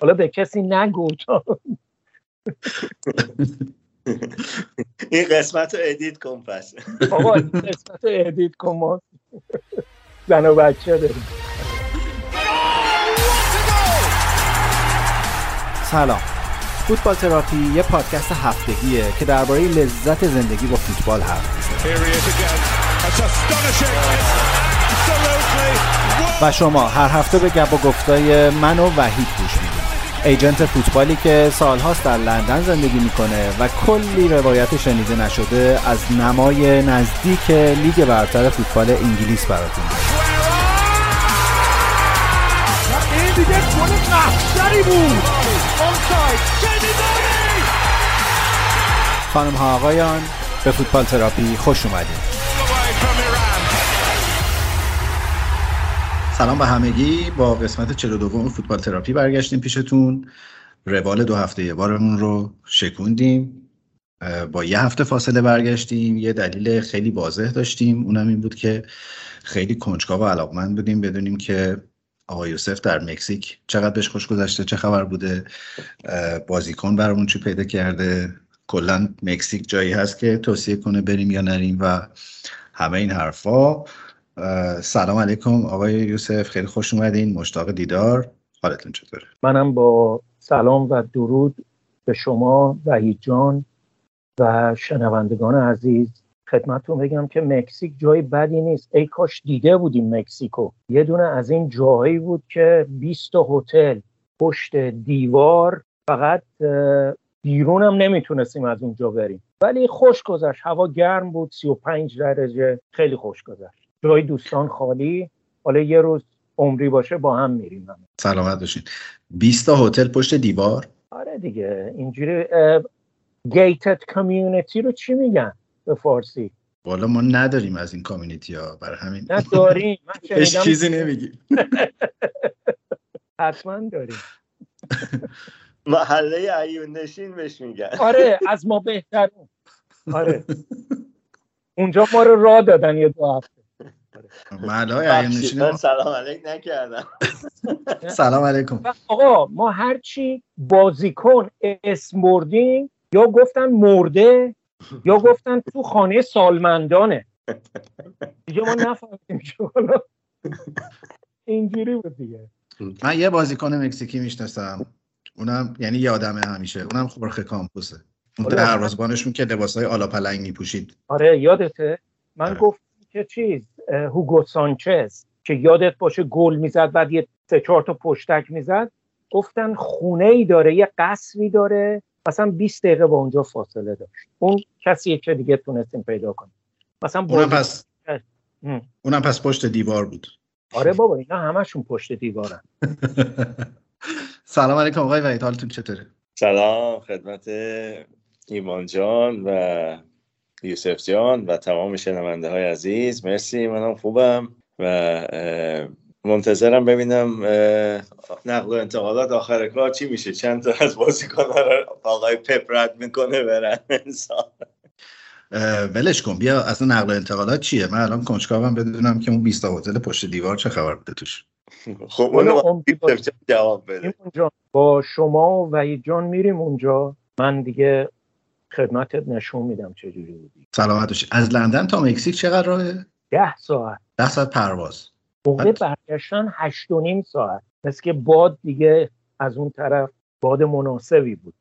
حالا به کسی نگو. این قسمت رو edit کن پس. آقا این قسمت رو ادیت کن ما. زن و بچه داریم. سلام. فوتبال تراپی یه پادکست هفتگیه که درباره لذت زندگی با فوتبال حرف و شما هر هفته به گپ و گفتای من و وحید گوش ایجنت فوتبالی که سالهاست در لندن زندگی می‌کنه و کلی روایت شنیده نشده از نمای نزدیک لیگ برتر فوتبال انگلیس براتون. این دیگه بود. خانم ها آقایان به فوتبال تراپی خوش اومدید. سلام به همگی. با قسمت 42 فوتبال تراپی برگشتیم پیشتون. روال دو هفته یه بارمون رو شکوندیم. با یه هفته فاصله برگشتیم. یه دلیل خیلی واضح داشتیم. اونم این بود که خیلی کنجکاو و علاقمند بودیم بدونیم که آقا یوسف در مکزیک چقدر بهش خوش گذشته چه خبر بوده بازیکن برامون چی پیدا کرده. کلا مکزیک جایی هست که توصیه کنه بریم یا نریم و همه این حرفا. سلام علیکم آقای یوسف. خیلی خوش اومدین. مشتاق دیدار. حالتون چطوره؟ منم با سلام و درود به شما وحید جان و شنوندگان عزیز. خدمتتون بگم که مکزیک جای بدی نیست. ای کاش دیده بودیم مکزیکو. یه دونه از این جاهایی بود که 20 هتل پشت دیوار فقط بیرون هم نمی‌تونستیم از اونجا بریم. ولی خوش گذشت. هوا گرم بود. 35 درجه. خیلی خوش گذشت. جای دوستان خالی حالا یه روز عمری باشه با هم میریم هم. سلامت باشین. 20 تا هتل پشت دیوار؟ آره دیگه اینجوری گیتد کامیونیتی رو چی میگن به فارسی؟ والا ما نداریم از این کامیونیتی ها برای همین. نه داریم من چیزی نمیگیم. حتما داریم. محله ایون نشین بهش میگن. آره از ما بهتر آره. اونجا ما رو راه دادن یه دو هفته. محله سلام علیک نکردم. سلام علیکم. آقا ما هرچی بازیکن اسم بردیم یا گفتن مرده یا گفتن تو خانه سالمندانه. دیگه ما نفهمیدیم اینجوری بود دیگه. من یه بازیکن مکزیکی می‌شناسم. اونم یعنی یادمه همیشه. اونم خورخه کامپوسه. اون آره. دروازه‌بانشون که لباسای آلا پلنگ میپوشید. آره یادته. من آره. گفت که چیز هوگو سانچز که یادت باشه گل می‌زد بعد یه سه چهار تا پشتک می‌زد گفتن خونه ای داره یه قصری داره. مثلا 20 دقیقه با اونجا فاصله داشت. اون کسیه که دیگه تونستیم پیدا کنیم. مثلا اونم پس اونم پس پشت دیوار بود. آره بابا اینا همشون پشت دیوارن. سلام علیکم آقای وحید حالتون چطوره؟ سلام خدمت ایمان جان و یوسف جان و تمام شنونده های عزیز. مرسی منم خوبم و منتظرم ببینم نقل و انتقالات آخر کار چی میشه. چند تا از بازیکن رو آقای پپ رد می‌کنه برن انسان. ولش کن. بیا اصلا نقل و انتقالات چیه؟ من الان کنجکاوم بدونم که اون 20 هتل پشت دیوار چه خبر بوده توش. خب اونو جواب بده. با شما و جان میریم اونجا. من دیگه خدمتت نشون میدم چجوری بودی. سلامت باشی. از لندن تا مکزیک چقدر راهه؟ ده ساعت. ده ساعت پرواز. موقع برگشتن هشت و نیم ساعت. مثل که باد دیگه از اون طرف باد مناسبی بود.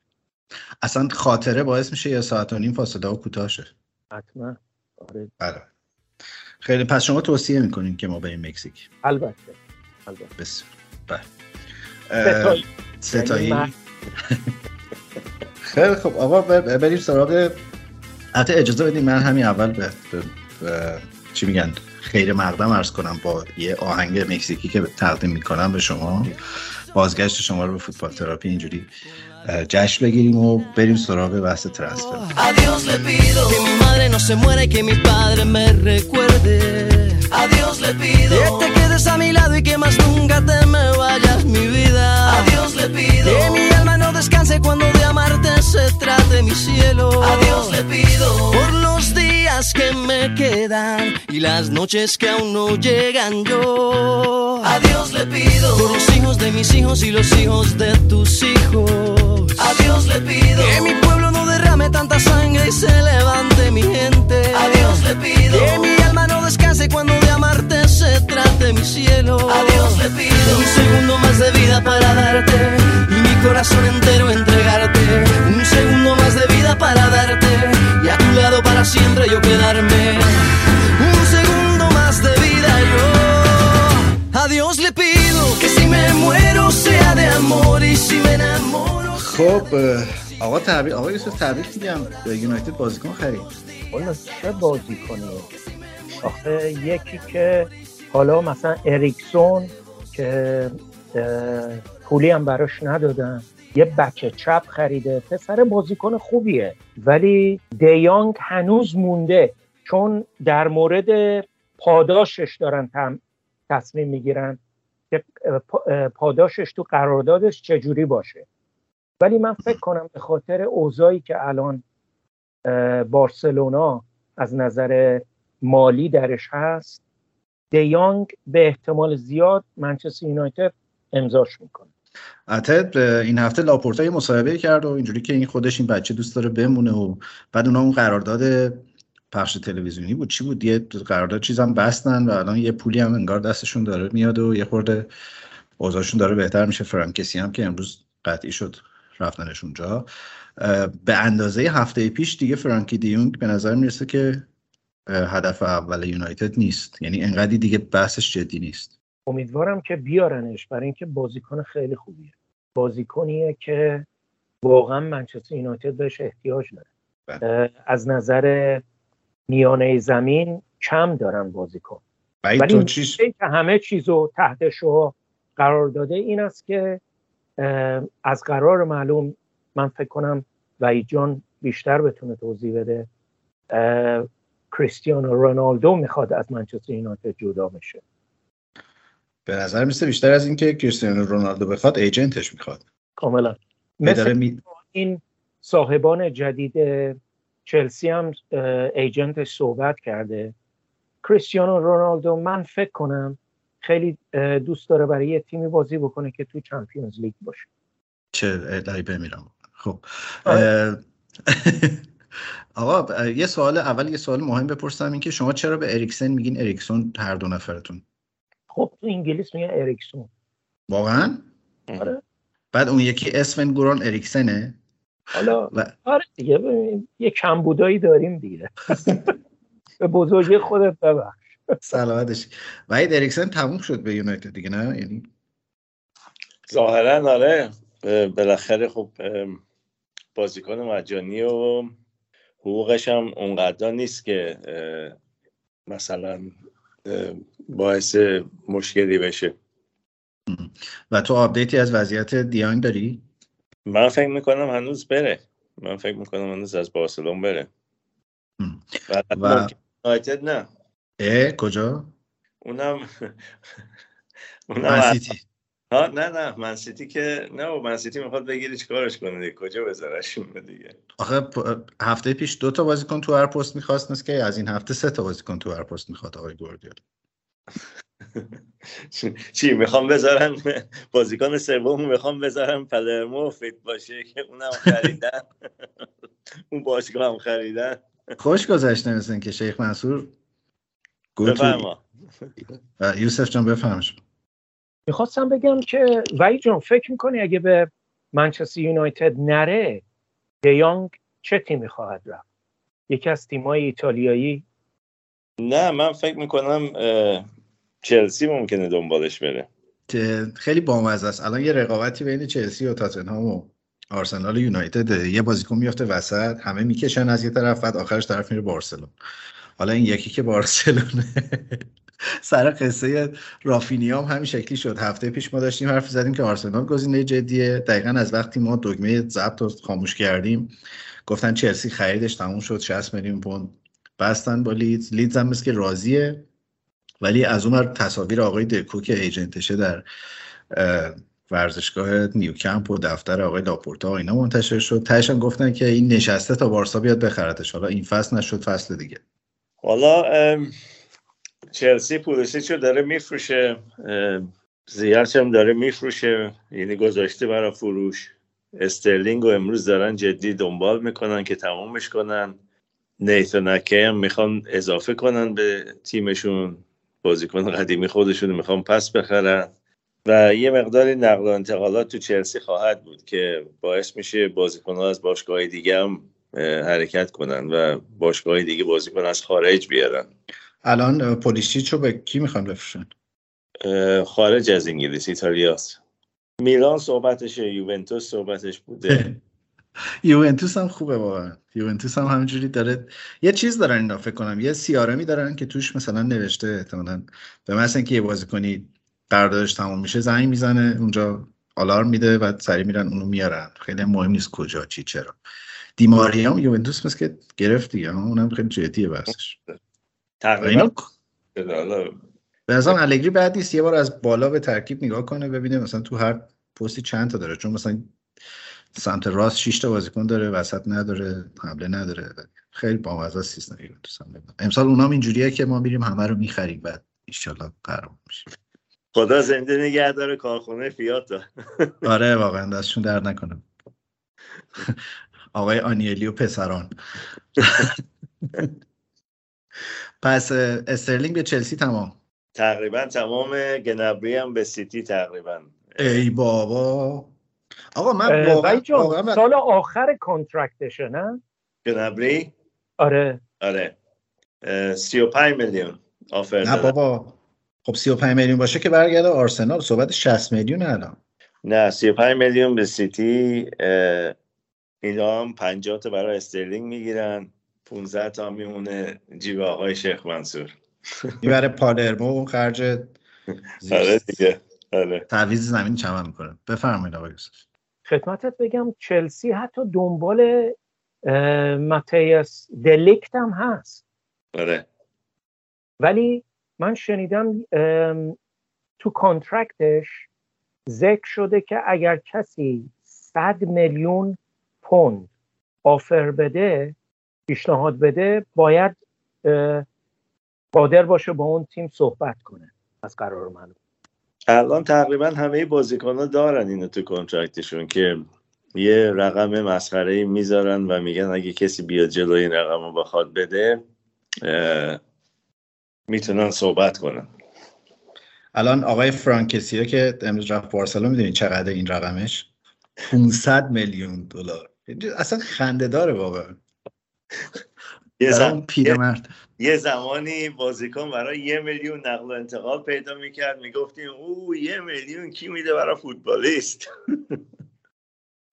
اصلا خاطره باعث میشه یه ساعت و نیم فاصله و کوتاه شه. حتما. آره. بله. خیلی. پس شما توصیه می‌کنین که ما به این مکزیک. البته. البته. بسیار. بله. ستایی. ستایی. یعنی خیلی خب آقا بریم سراغ حتی اجازه بدیم من همین اول به چی میگن؟ خیر مقدم ارز کنم با یه آهنگ مکزیکی که تقدیم می‌کنم به شما. بازگشت شما رو به فوتبال تراپی اینجوری جشن بگیریم و بریم سراغ بحث ترانسفر. Adiós le pido cielo. A Dios le pido por los días que me quedan y las noches que aún no llegan yo. A Dios le pido por los hijos de mis hijos y los hijos de tus hijos. A Dios le pido que mi pueblo no derrame tanta sangre y se levante mi gente. A Dios le pido que mi alma no descanse cuando de amarte se trate mi cielo. A Dios le pido un segundo más de vida para darte. corazón entero entregarte, un segundo más de vida para darte y a tu lado para siempre yo quedarme. Un segundo más de vida yo. A Dios le pido que si me muero sea de amor y si me enamoro. خب آقا تعبیر آقا یوسف تعبیر میگم به یونایتد بازیکن خرید والا چه بازیکنی آخه یکی که حالا مثلا اریکسون که پولی هم براش ندادن یه بچه چپ خریده پسر بازیکن خوبیه. ولی دیانگ هنوز مونده. چون در مورد پاداشش دارن تصمیم می‌گیرن که پاداشش تو قراردادش چجوری باشه. ولی من فکر کنم به خاطر اوضاعی که الان بارسلونا از نظر مالی درش هست دیانگ به احتمال زیاد منچستر یونایتد امضاش می‌کنه. البته این هفته لاپورتا یه مصاحبه کرد و اینجوری که این خودش این بچه دوست داره بمونه و بعد اونا اون قرارداد پخش تلویزیونی بود. چی بود؟ یه قرارداد چیزم بستن و الان یه پولی هم انگار دستشون داره میاد و یه خورده اوضاعشون داره بهتر میشه. فرانکسی هم که امروز قطعی شد رفتنش اونجا. به اندازه هفته پیش دیگه فرانکی دیونگ به نظر می‌رسه که هدف اول یونایتد نیست. یعنی انقدی دیگه بحثش جدی نیست. امیدوارم که بیارنش برای اینکه بازیکن خیلی خوبیه. بازیکنیه که واقعا منچستر یونایتد بهش احتیاج داره. بله. از نظر میانه زمین کم دارن بازیکن. ولی تو چیز... که همه چیزو تحت شو قرار داده این است که از قرار معلوم من فکر کنم وحید جان بیشتر بتونه توضیح بده کریستیانو رونالدو می‌خواد از منچستر یونایتد جدا بشه. به نظر میسته بیشتر از اینکه کریستیانو رونالدو بخواد ایجنتش می‌خواد. کاملا. مثل این صاحبان جدید چلسی هم ایجنتش صحبت کرده. کریستیانو رونالدو من فکر کنم خیلی دوست داره برای یه تیمی بازی بکنه که تو چمپیونز لیگ باشه. چه لعیبه بمیرم خب آره. آقا یه سوال اول یه سوال مهم بپرسم این که شما چرا به اریکسن میگین اریکسون هر دو نفرتون؟ خب تو انگلیس میگن اریکسون. واقعا؟ آره. بعد اون یکی اسفن گوران اریکسنه. حالا و... آره دیگه یه کمبودایی داریم دیگه. به بزرگی خودت ببخش. سلامتش وحید اریکسن تموم شد به یونایتد دیگه نه؟ یعنی ظاهرا آره. بالاخره خب بازیکن مجانی و حقوقش هم اونقدر نیست که مثلا باعث مشکلی بشه. و تو آپدیتی از وضعیت دیانگ داری؟ من فکر می‌کنم هنوز بره. من فکر می‌کنم هنوز از بارسلون بره. و, و... نه. اه کجا؟ اونم اونم ها نه نه. من سیتی که نه من سیتی می‌خواد بگیری چیکارش کنه دیگه؟ کجا بذارش دیگه؟ آخه هفته پیش دو تا بازیکن تو هر پست می‌خواست که از این هفته سه تا بازیکن تو هر پست می‌خواد آقای گوردیال چی می‌خوام بذارن بازیکن سوم می‌خوام بذارن پلرمو فیت باشه که اونم خریدن. اون باشگاه هم خریدن. خوش گذشته مثل که شیخ منصور. بفرما. یوسف جان بفهمش می‌خواستم بگم که وای جان فکر می‌کنی اگه به منچستر یونایتد نره دیانگ چه تیمی خواهد رفت؟ یکی از تیمای ایتالیایی؟ نه من فکر می‌کنم چلسی ممکنه دنبالش بره. خیلی بامزه است. الان یه رقابتی بین چلسی و تاتنهام و آرسنال و یونایتد. یه بازیکن میفته وسط همه می‌کشن از یه طرف بعد آخرش طرف میره بارسلون. حالا این یکی که بارسلونه. سر قصه رافینیا هم همین شکلی شد. هفته پیش ما داشتیم حرف زدیم که آرسنال گزینه جدیه. دقیقا از وقتی ما دگمه ضبط رو خاموش کردیم گفتن چلسی خریدش تموم شد 60 میلیون پوند بستن با لیدز. لیدز هم مثل که راضیه ولی از اون تصاویر آقای دکو که agent شه در ورزشگاه نیوکمپ و دفتر آقای لاپورتا و اینا منتشر شد. تهش گفتن که این نشسته تا بارسا بیاد بخرتش حالا این فصل نشد فصل دیگه. حالا چلسی پولیسیچ رو داره میفروشه زیارچ هم داره میفروشه. یعنی گذاشته برای فروش. استرلینگ رو امروز دارن جدی دنبال می‌کنن که تمومش کنن. نیتونکه هم می‌خوان اضافه کنن به تیمشون. بازیکن قدیمی خودشون می‌خوان پس بخرن. و یه مقداری نقل و انتقالات تو چلسی خواهد بود که باعث میشه بازیکن از باشگاه دیگه هم حرکت کنن و باشگاه دیگه بازیکن از خارج بیارن. الان پولیشیچ رو به کی می‌خوان بفروشن؟ خارج از انگلیس ایتالیاست. میلان صحبتشه یوونتوس صحبتش بوده. یوونتوس هم خوبه واقعا. یوونتوس هم همینجوری داره یه چیز دارن اینا فکر کنم. یه سیارمی دارن که توش مثلا نوشته احتمالاً. به مثلا اینکه یه بازیکنی قراردادش تموم میشه زنگ می‌زنه اونجا آلارم میده و سری میرن اونو میارن. خیلی مهم نیست کجا چی چرا. دیماریا هم یوونتوس مثل که گرفت دیگه اونم خیلی جدیه بحثش. تقریبا به نظرم الگری بعد نیست یه بار از بالا به ترکیب نگاه کنه ببینه مثلا تو هر پستی چند تا داره چون مثلا سمت راست 6 تا بازیکن داره وسط نداره حمله نداره خیلی بامزه سیستم یوونتوس امسال اونام اینجوریه که ما میریم همه رو می‌خریم بعد ان قرار میشه. خدا زنده نگه داره کارخونه فیات آره واقعا دستشون در نکنه. آقای آنیلی و پسران. پس استرلینگ به چلسی تمام. تقریبا تمام گنبری هم به سیتی تقریبا. ای بابا. آقا من واقعا سال آخر contract شه نه؟ گنبری آره. آره. 35 میلیون offer نه بابا. خب 35 میلیون باشه که برگرده آرسنال. صحبت 60 میلیون الان. نه 35 میلیون به سیتی. اینا هم 50 تا برای استرلینگ می‌گیرن. 15 تا میمونه جیب آقای شیخ منصور. می‌بره پالرمو اون خرج آره دیگه. آره. تعویض زمین چمن می‌کنه. بفرمایید آقای یوسف. خدمتت بگم چلسی حتی دنبال ماتیاس دلیکت هم هست. آره. ولی من شنیدم تو کانترکتش ذکر شده که اگر کسی 100 میلیون پوند آفر بده پیشنهاد بده باید قادر باشه با اون تیم صحبت کنه از قرار من. الان تقریبا همه بازیکن ها دارن اینو تو کنترکتشون که یه رقم مسخره می‌ذارن و میگن اگه کسی بیاد جلوی این رقم رو بخواد بده می‌تونن صحبت کنن. الان آقای فرانکسیا که امروز رفت بارسلون می‌دونید چقدر این رقمش؟ 500 میلیون دلار. اصلا خنده داره واقعا. یه, زم... پیرمرد. یه زمانی بازیکن برای یه میلیون نقل و انتقال پیدا می‌کرد. می‌گفتیم او یه میلیون کی میده برای فوتبالیست؟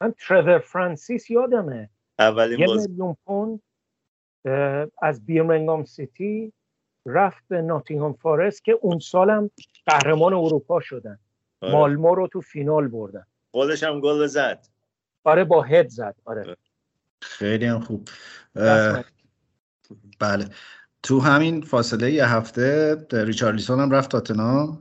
من ترور فرانسیس یادمه. اولین یه میلیون پوند از بیرمنگام سیتی رفت به ناتینگهام فارست که اون سالم قهرمان اروپا شدن. آره. مالمو رو تو فینال بردن. خودش هم گل زد. آره با هد زد. آره. خیلی هم خوب. بله. تو همین فاصله یه هفته ریچارلیسون هم رفت تاتنام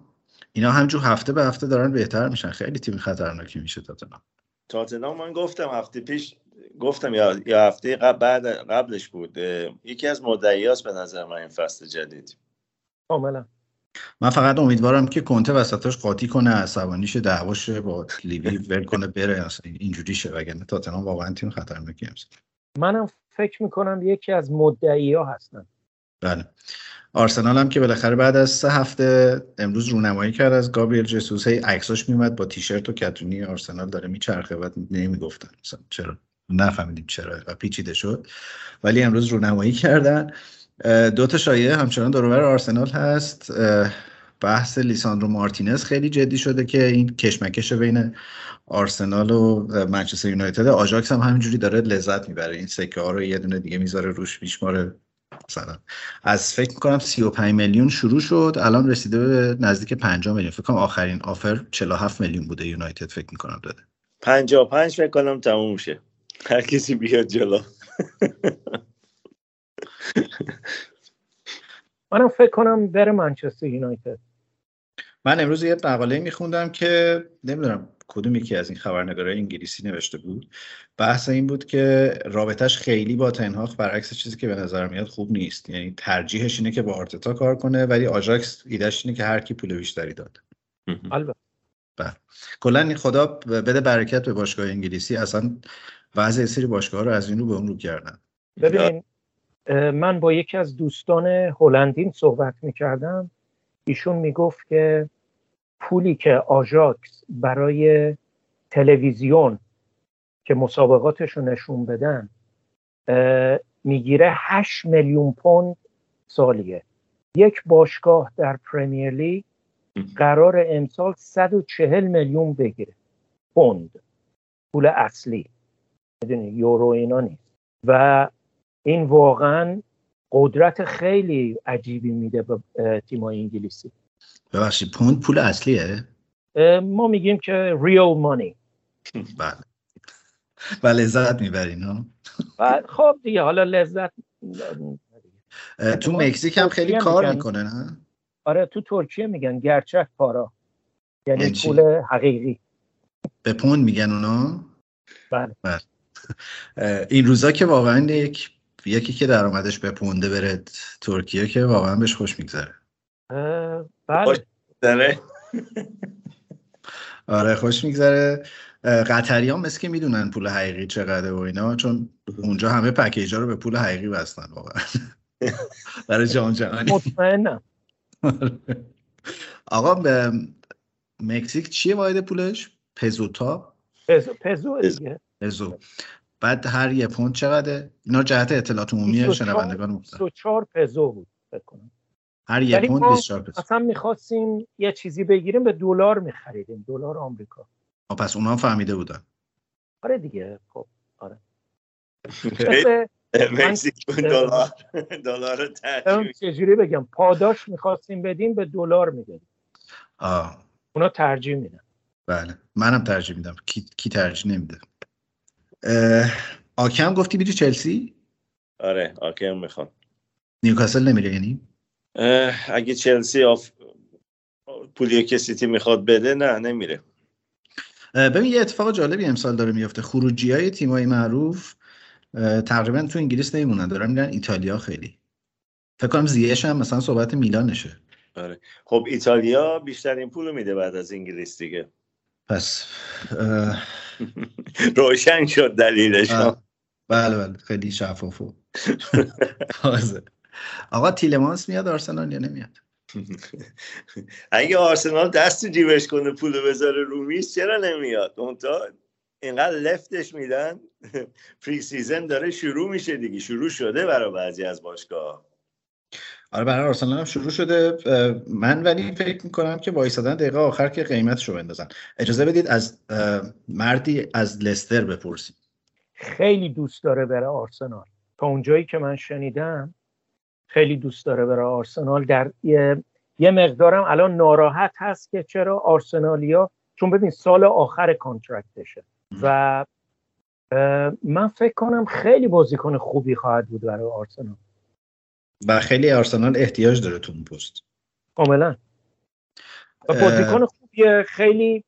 اینا همجور هفته به هفته دارن بهتر میشن. خیلی تیم خطرناکی میشه تاتنام تاتنام من گفتم هفته پیش گفتم یا, یا هفته قبل بعد قبلش بود. یکی از مدعیاست به نظر من این فصل جدید. کاملا من فقط امیدوارم که کنته وسطاش قاطی کنه عصبانیش دعواش با لیوی ول کنه بره. اینجوری شه وگرنه تاتنام واقعا تیم خطرناکی امسال. منم فکر می‌کنم یکی از مدعی ها هستن. بله. آرسنال هم که بالاخره بعد از سه هفته امروز رونمایی کرد از گابریل جسوس هی عکساش میومد با تیشرت و کتونی آرسنال داره میچرخه و نمی‌گفتن. چرا؟ نفهمیدیم چرا و پیچیده شد. ولی امروز رونمایی کردن. دو تا شایعه همچنان دورور آرسنال هست. بحث لیساندرو مارتینز خیلی جدی شده که این کشمکش بین آرسنال و منچستر یونایتد. آژاکس هم همینجوری داره لذت می‌بره. این سکه ها رو یه دونه دیگه می‌ذاره روش میشماره مثلا از فکر می‌کنم 35 میلیون شروع شد. الان رسیده به نزدیک 50 میلیون. فکر کنم آخرین آفر 47 میلیون بوده یونایتد فکر می‌کنم داده. 55 فکر کنم تموم شه. هر کسی بیاد جلو. منم فکر کنم بره منچستر یونایتد. من امروز یه مقاله میخوندم که نمی‌دونم کدوم یکی از این خبرنگارای انگلیسی نوشته بود. بحث این بود که رابطش خیلی با تنهاخ برعکس چیزی که به نظر میاد خوب نیست. یعنی ترجیحش اینه که با آرتتا کار کنه ولی آژاکس ایدهش اینه که هر کی پول بیشتری داد. البته. بله. کلا خدا بده برکت به باشگاه انگلیسی. اصلا وضع سری باشگاه رو از این رو به اون رو کردن. ببین من با یکی از دوستان هلندین صحبت می‌کردم. ایشون می‌گفت که پولی که آژاکس برای تلویزیون که مسابقاتش رو نشون بدن می‌گیره 8 میلیون پوند سالیه. یک باشگاه در پرمیر لیگ قرار امسال 140 میلیون بگیره. پوند. پول اصلی. می‌دونی یورو اینا نیست. و این واقعا قدرت خیلی عجیبی میده به تیمای انگلیسی. ببخشید پوند پول اصلیه؟ ما میگیم که ریال مانی بله. و لذت می‌برین و خب دیگه حالا لذت تو مکزیک هم خیلی کار می‌کنه نه؟ آره تو ترکیه میگن گرچک پارا. یعنی, یعنی پول حقیقی. به پوند میگن اونا؟ بله, بله. این روزا که واقعا یک یکی که درآمدش به پونده بره ترکیه که واقعا بهش خوش میگذره. بله. آره خوش میگذره. قطری ها مثل که می‌دونن پول حقیقی چقدر و اینا چون اونجا همه پکیج ها رو به پول حقیقی بستن واقعا. برای جام جهانی. مطمئنم. آقا به مکزیک چیه واحد پولش؟ پزوتا پزو پزو. دیگه. پزو. بعد هر یه پوند چقدره؟ اینا جهت اطلاعات عمومی شنوندگان مختار 24 پزو بود فکر کنم. هر یه پوند 24 پزو. اصلا می‌خواستیم یه چیزی بگیریم به دلار میخریدیم دلار آمریکا. پس اونا فهمیده بودن. آره دیگه خب آره. مکزیک دلار دلار چجوری بگم؟ پاداش می‌خواستیم بدیم به دلار میدیم آه. اونا ترجیح میدن. بله. منم ترجیح میدم. کی, کی ترجیح نمیده. آکم گفتی بیدی چلسی؟ آره آکم می‌خوام. نیوکاسل نمیره یعنی؟ اگه چلسی آف پولی که سیتی می‌خواد بده نه نمیره. ببین یه اتفاق جالبی امسال داره میفته. خروجی های تیمای معروف تقریبا تو انگلیس نمیمونن. دارن میرن ایتالیا خیلی. فکر کنم زیش هم مثلا صحبت میلانشه. آره. خب ایتالیا بیشترین پول میده بعد از انگلیس دیگه. پس روشن شد دلیلش. بله بله خیلی شفاف و آقا تیلمانس میاد آرسنال یا نمیاد؟ اگه آرسنال دست جیبش کنه پول بذاره رو میز چرا نمیاد؟ اونا اینقدر لفتش میدن. pre-season داره شروع میشه دیگه. شروع شده برای بعضی از باشگاه آره برای آرسنال هم شروع شده. من ولی فکر می‌کنم که وایسادن دقیقه آخر که قیمتش رو بندازن. اجازه بدید از مردی از لستر بپرسیم. خیلی دوست داره بره آرسنال. تا اونجایی که من شنیدم خیلی دوست داره بره آرسنال. در یه, یه مقدارم الان ناراحت هست که چرا آرسنالیا چون ببین سال آخر کانترکتشه. و من فکر کنم خیلی بازیکن خوبی خواهد بود برای آرسنال. و خیلی آرسنال احتیاج داره تو اون پست. کاملا. بازیکن خوبیه خیلی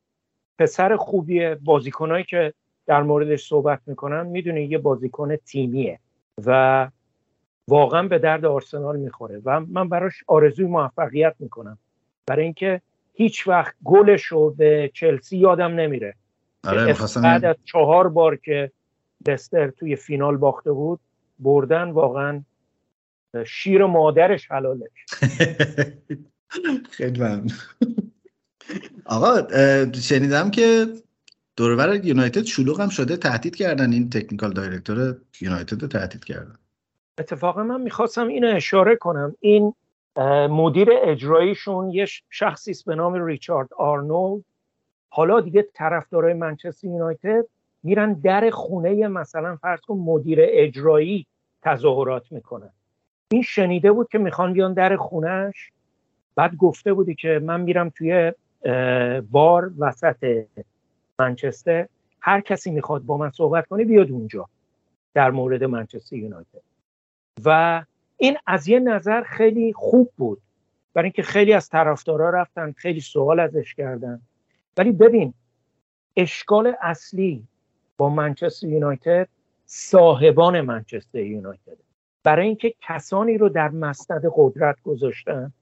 پسر خوبیه. بازیکنایی که در موردش صحبت می‌کنن می‌دونی یه بازیکن تیمیه و واقعا به درد آرسنال می‌خوره و من براش آرزوی موفقیت می‌کنم. برای اینکه هیچ وقت گلش رو به چلسی یادم نمیره. آره بعد از چهار بار که لستر توی فینال باخته بود بردن واقعا شیر مادرش حلالش خیلی ممنون. آقا شنیدم که دورور یونایتد شلوغ هم شده تهدید کردن این تکنیکال دایرکتور یونایتد رو تهدید کردن. اتفاقا من می‌خواستم اینو اشاره کنم. این مدیر اجراییشون یه شخصی است به نام ریچارد آرنولد. حالا دیگه طرفدارای منچستر یونایتد میرن در خونه مثلا فرض کن مدیر اجرایی تظاهرات می‌کنن. این شنیده بود که می‌خوان بیان در خونهش. بعد گفته بودی که من میرم توی بار وسط منچستر. هر کسی می‌خواد با من صحبت کنه بیاد اونجا در مورد منچستر یونایتد. و این از یه نظر خیلی خوب بود. برای اینکه خیلی از طرفدارا رفتن خیلی سوال ازش کردن. ولی ببین اشکال اصلی با منچستر یونایتد صاحبان منچستر یونایتد برای اینکه کسانی رو در مسند قدرت گذاشتن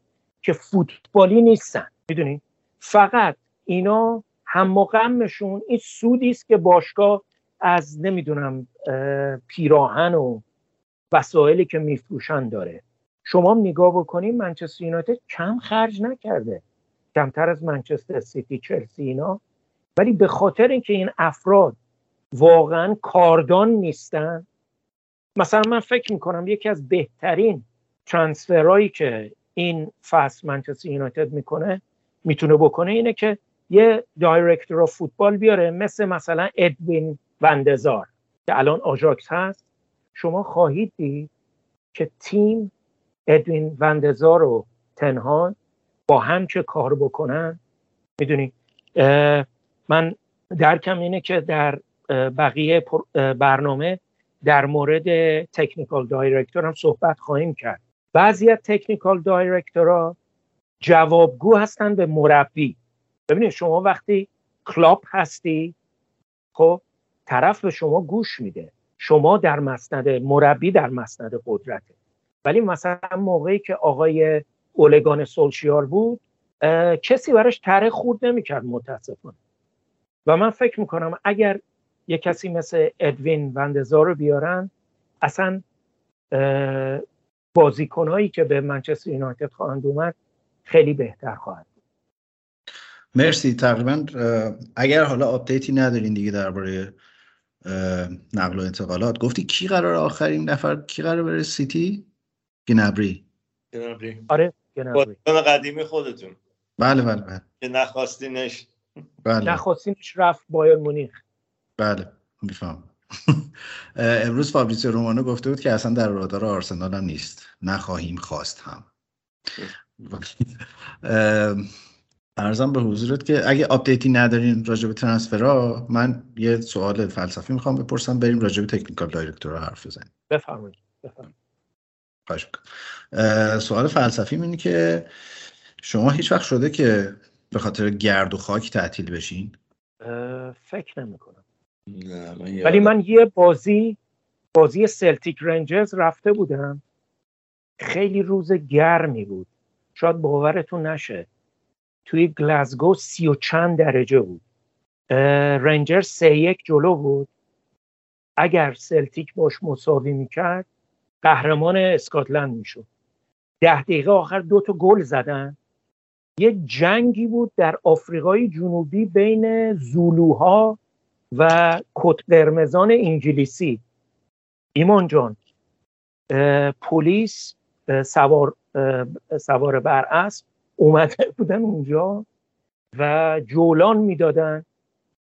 که فوتبالی نیستن. می‌دونی؟ فقط اینا هم غمشون این سودی است که باشگاه از نمی‌دونم پیراهن و وسایلی که میفروشن داره. شما نگاه بکنید منچستر یونایتد کم خرج نکرده. کمتر از منچستر سیتی چلسی اینا. ولی به خاطر اینکه این افراد واقعا کاردان نیستن مثلا من فکر می‌کنم یکی از بهترین ترانسفرهایی که این فصل منچستر یونایتد می‌کنه می‌تونه بکنه اینه که یه دایرکتور فوتبال بیاره مثل مثلا ادوین وندزار که الان آژاکس هست. شما خواهید دید که تیم ادوین وندزار و تنها با هم که کار بکنن؟ می‌دونی؟ من درکم اینه که در بقیه برنامه در مورد تکنیکال دایرکتور هم صحبت خواهیم کرد. بعضی از تکنیکال دایرکتورها جوابگو هستن به مربی. ببینید شما وقتی کلاب هستی خب طرف به شما گوش میده. شما در مسند مربی در مسند قدرته. ولی مثلا موقعی که آقای اوله گنار سولشیار بود کسی براش تره خورد نمی‌کرد متاسفانه. و من فکر می‌کنم اگر یه کسی مثل ادوین وندرسار رو بیارن اصلا بازیکنهایی که به منچستر یونایتد خواهند اومد خیلی بهتر خواهد بود. مرسی. تقریبا اگر حالا update ی ندارین دیگه درباره نقل و انتقالات گفتی کی قرار آخرین نفر کی قرار بره سیتی؟ گنبری گنابری آره گنابری قدیمی خودتون. بله بله بله. که نخواستینش. بله. نخواستینش رفت بایر مونیخ. بله می‌فهمم امروز فابریتزیو رومانو گفته بود که اصلا در رادار آرسنال هم نیست. نخواهیم خواست هم. عرضم به حضورت که اگه update ی ندارین راجع به transfer ها من یه سوال فلسفی می‌خوام بپرسم. بریم راجع به technical director حرف بزنیم. بفرمایید. بفرمایید. سوال فلسفی اینه که شما هیچ وقت شده که به خاطر گرد و خاک تعطیل بشین؟ فکر ولی من یه بازی بازی سلتیک رنجرز رفته بودم. خیلی روز گرمی بود. شاید باورتون نشه. توی گلاسگو سی و چند درجه بود. رنجر سه یک جلو بود. اگر سلتیک باش مساوی می‌کرد قهرمان اسکاتلند می‌شد. ده دقیقه آخر دو تا گل زدن. یه جنگی بود در آفریقای جنوبی بین زولوها و کت قرمزان انگلیسی. ایمان جان پلیس سوار سوار بر اسب اومده بودن اونجا و جولان می‌دادن.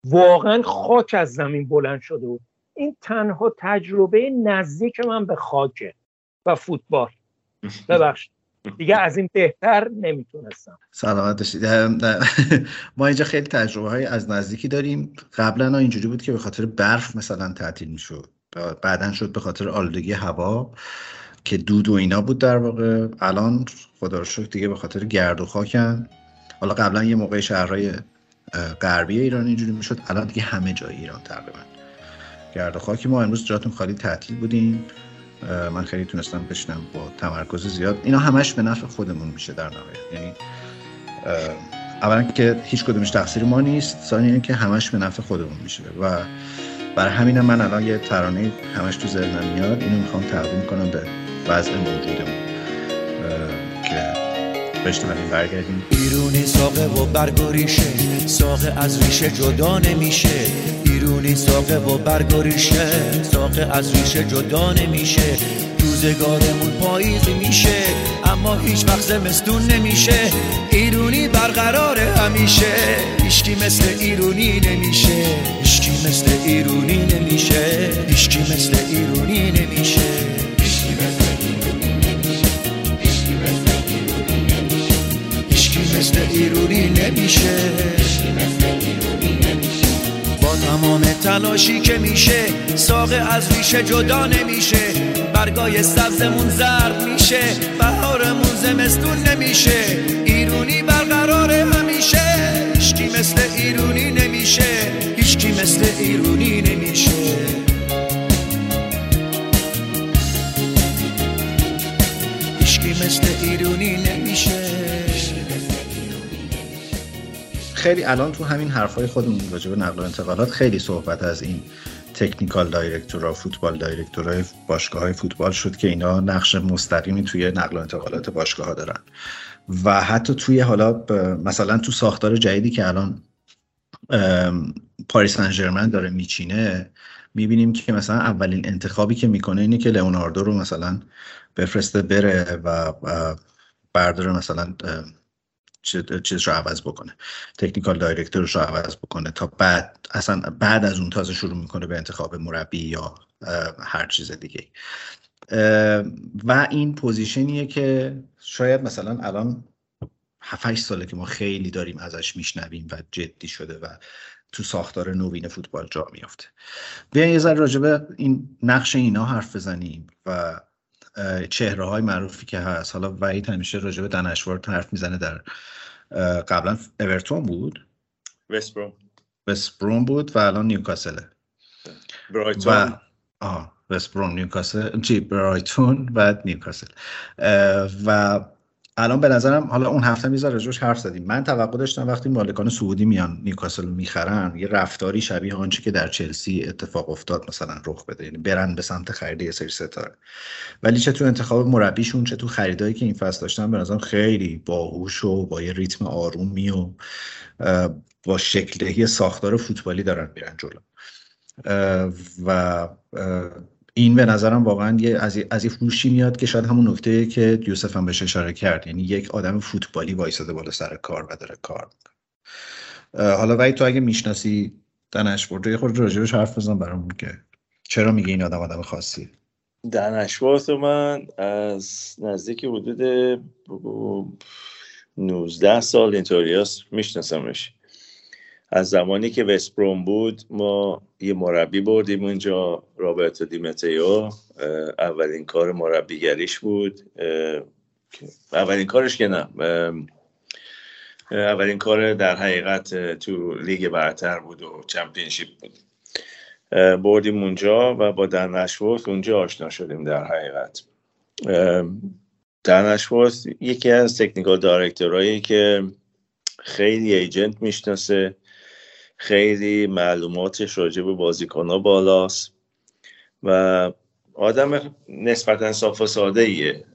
واقعا خاک از زمین بلند شده بود این تنها تجربه نزدیک من به خاکه و فوتبال. ببخشید. دیگه از این بهتر نمی‌تونستم. سلامت ما اینجا خیلی تجربه های از نزدیکی داریم. قبلا اینجوری بود که به خاطر برف مثلا تعطیل می‌شد. بعدا شد به خاطر آلودگی هوا که دود و اینا بود در واقع. الان خدا رو شکر دیگه به خاطر گرد و خاکن. حالا قبلا یه موقع شهرهای غربی ایران اینجوری می‌شد. الان دیگه همه جای ایران تقریبا. گرد و خاکی ما امروز جاتون خالی تعطیل بودیم. من خیلی تونستم بشنم با تمرکز زیاد. اینا همش به نفع خودمون میشه در نهایت. یعنی اولا که هیچ کدومش تقصیر ما نیست ثانیا که همش به نفع خودمون میشه. و برای همینم من الان یه ترانه همش تو ذهنم میاد. اینو می‌خوام تقدیم کنم به وضع موجودمون که بشنویم برگردیم. بیرونی ساقه و برگریشه ساقه از ریشه جدا نمیشه. بیرونی ساقه و برگریشه ساقه از ریشه جدا نمیشه. روزگارمون پاییزی میشه اما هیچ وقت زمستون نمیشه. ایرونی برقرار همیشه هیچکی مثل ایرونی نمیشه. هیچکی مثل ایرونی نمیشه هیچکی مثل ایرونی نمیشه. مثل ایرونی نمیشه. با تمام تلاشی که میشه ساقه از ریشه جدا نمیشه. برگای سبزمون زرد میشه بهارمون زمستون نمیشه. ایرونی برقرار همیشه. هیچکی مثل ایرونی نمیشه. هیچکی مثل ایرونی نمیشه. هیچکی مثل ایرونی خیلی الان تو همین حرفای خودمون راجع به نقل و انتقالات خیلی صحبت از این تکنیکال دایرکتورا فوتبال دایرکتورای باشگاه های فوتبال شد که اینا نقش مستقیمی توی نقل و انتقالات باشگاه ها دارن. و حتی توی حالا مثلا تو ساختار جدیدی که الان پاریس سن داره میچینه می‌بینیم که مثلا اولین انتخابی که می‌کنه اینه که لئوناردو رو مثلا بفرسته بره و برداره مثلا چیز رو عوض بکنه. تکنیکال دایرکتورش رو عوض بکنه تا بعد اصلا بعد از اون تازه شروع می‌کنه به انتخاب مربی یا هر چیز دیگه و این پوزیشنیه که شاید مثلا الان 7 ساله که ما خیلی داریم ازش میشنویم و جدی شده و تو ساختار نوین فوتبال جا میافته. بیاین یه ذره راجبه این نقش اینا حرف بزنیم و چهره های معروفی که هست. حالا وحید همیشه راجبه دنشوار حرف می‌زنه در قبلا اورتون بود؟ وستبروم وستبروم بود و الان نیوکاسله برایتون؟ و آه وستبروم نیوکاسل. چی؟ برایتون و نیوکاسل. و الان به نظرم حالا اون هفته میذار راجوش حرف زدیم. من توقع داشتم وقتی مالکان سعودی میان نیوکاسل می‌خرن یه رفتاری شبیه آنچه که در چلسی اتفاق افتاد مثلا رخ بده. یعنی برن به سمت خرید یه سری ستاره. ولی چه تو انتخاب مربیشون چه تو خریدایی که این فصل داشتن به نظرم خیلی باهوش و با یه ریتم آرومی و با شکلدهی ساختار فوتبالی دارن میرن جلو. و این به نظرم واقعا یه از از فروشی میاد که شاید همون نکته که یوسف هم بهش اشاره کرد. یعنی یک آدم فوتبالی وایساده بالا سر کار و داره کار حالا ولی تو اگه می‌شناسی دنش برده یه خورده راجبش حرف بزن برامون که چرا میگه این آدم آدم خاصی؟ دنشورت من از نزدیک حدود 19 سال اینطوری میشناسمش. از زمانی که وستبروم بود ما یه مربی بردیم اونجا رابرتو دیمتیو اولین کار مربیگریش بود. اولین کارش که نه. اولین کار در حقیقت تو لیگ برتر بود و چمپینشیپ بود. بردیم اونجا و با دنشورت اونجا آشنا شدیم در حقیقت. دنشورت یکی از تکنیکال دارکتورایی که خیلی ایجنت می‌شناسه. خیلی معلوماتش راجع به بازیکن ها بالاست و آدم نسبتا صاف و ساده ایه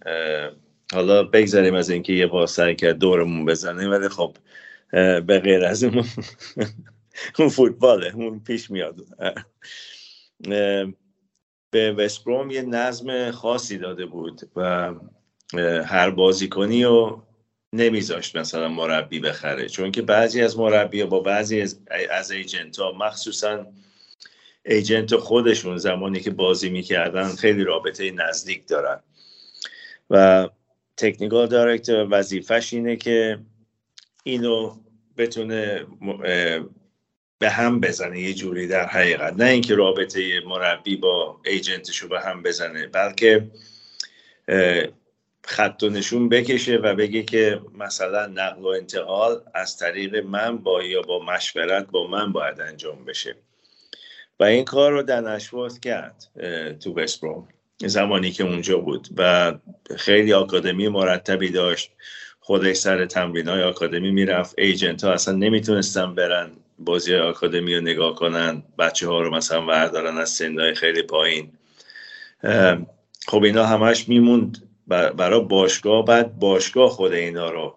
حالا بگذاریم از اینکه یه بار سعی کرد دورمون بزنه ولی خب به غیر از اون اون فوتباله اون پیش میاد. به وستبروم یه نظم خاصی داده بود و هر بازیکنی و نمیذاشت مثلا مربی بخره. چون که بعضی از مربی با بعضی از, از ایجنت ها مخصوصا ایجنت خودشون زمانی که بازی می‌کردن خیلی رابطه نزدیک دارن. و تکنیکال دایرکتور وظیفش اینه که اینو بتونه به هم بزنه یه جوری در حقیقت. نه اینکه رابطه مربی با ایجنتشو به هم بزنه بلکه خط و نشون بکشه و بگه که مثلا نقل و انتقال از طریق من با یا با مشورت با من باید انجام بشه. و این کار رو در نشوات کرد تو بسبروم زمانی که اونجا بود و خیلی آکادمی مرتبی داشت خودش سر تمرین های آکادمی می‌رفت. ایجنت ها اصلا نمی‌تونستن برن بازی آکادمی رو نگاه کنن. بچه ها رو مثلا وردارن از سندهای خیلی پایین. خب اینا همش میموند. برای باشگاه بعد باشگاه خود اینا رو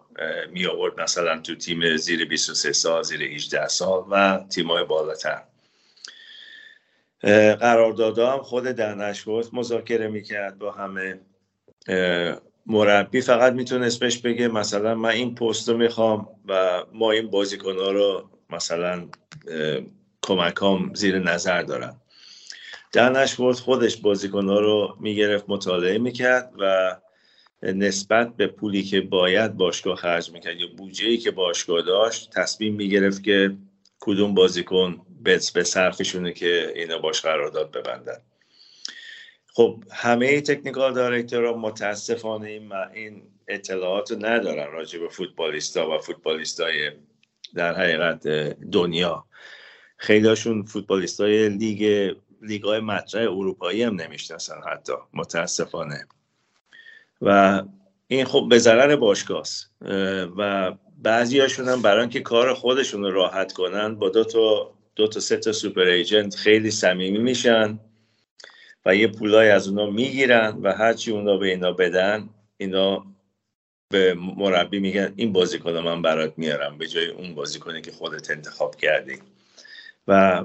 می آورد مثلا تو تیم زیر 23 سال زیر 18 سال و تیمای بالاتر. قراردادها هم خود در نشوت مذاکره می‌کرد با همه. مربی فقط می‌تونست بهش بگه مثلا من این پست رو می‌خوام و ما این بازیکن ها رو مثلا کمکام زیر نظر دارم. در خودش بازیکن ها رو می‌گرفت مطالعه می‌کرد و نسبت به پولی که باید باشگاه خرج می‌کرد یا بودجه که باشگاه داشت تصمیم می‌گرفت که کدوم بازیکن به صرفشونه که اینا باش قرارداد ببندن. خب همه تکنیکال دایرکتورها متاسفانه این, این اطلاعات رو ندارن راجع به فوتبالیستا و فوتبالیستای در حقیقت دنیا. خیلیشون فوتبالیستای لیگ لیگ های مطرح اروپایی هم نمی‌شناسن حتی متاسفانه. و این خب به ضرر باشگاهست و بعضی هاشون هم برای که کار خودشون رو راحت کنن با دو تا دو تا سه تا سوپر ایجنت خیلی صمیمی میشن و یه پولای از اونا می‌گیرن و هرچی اونا به اینا بدن اینا به مربی میگن این بازیکن من برات میارم به جای اون بازیکنی که خودت انتخاب کردی. و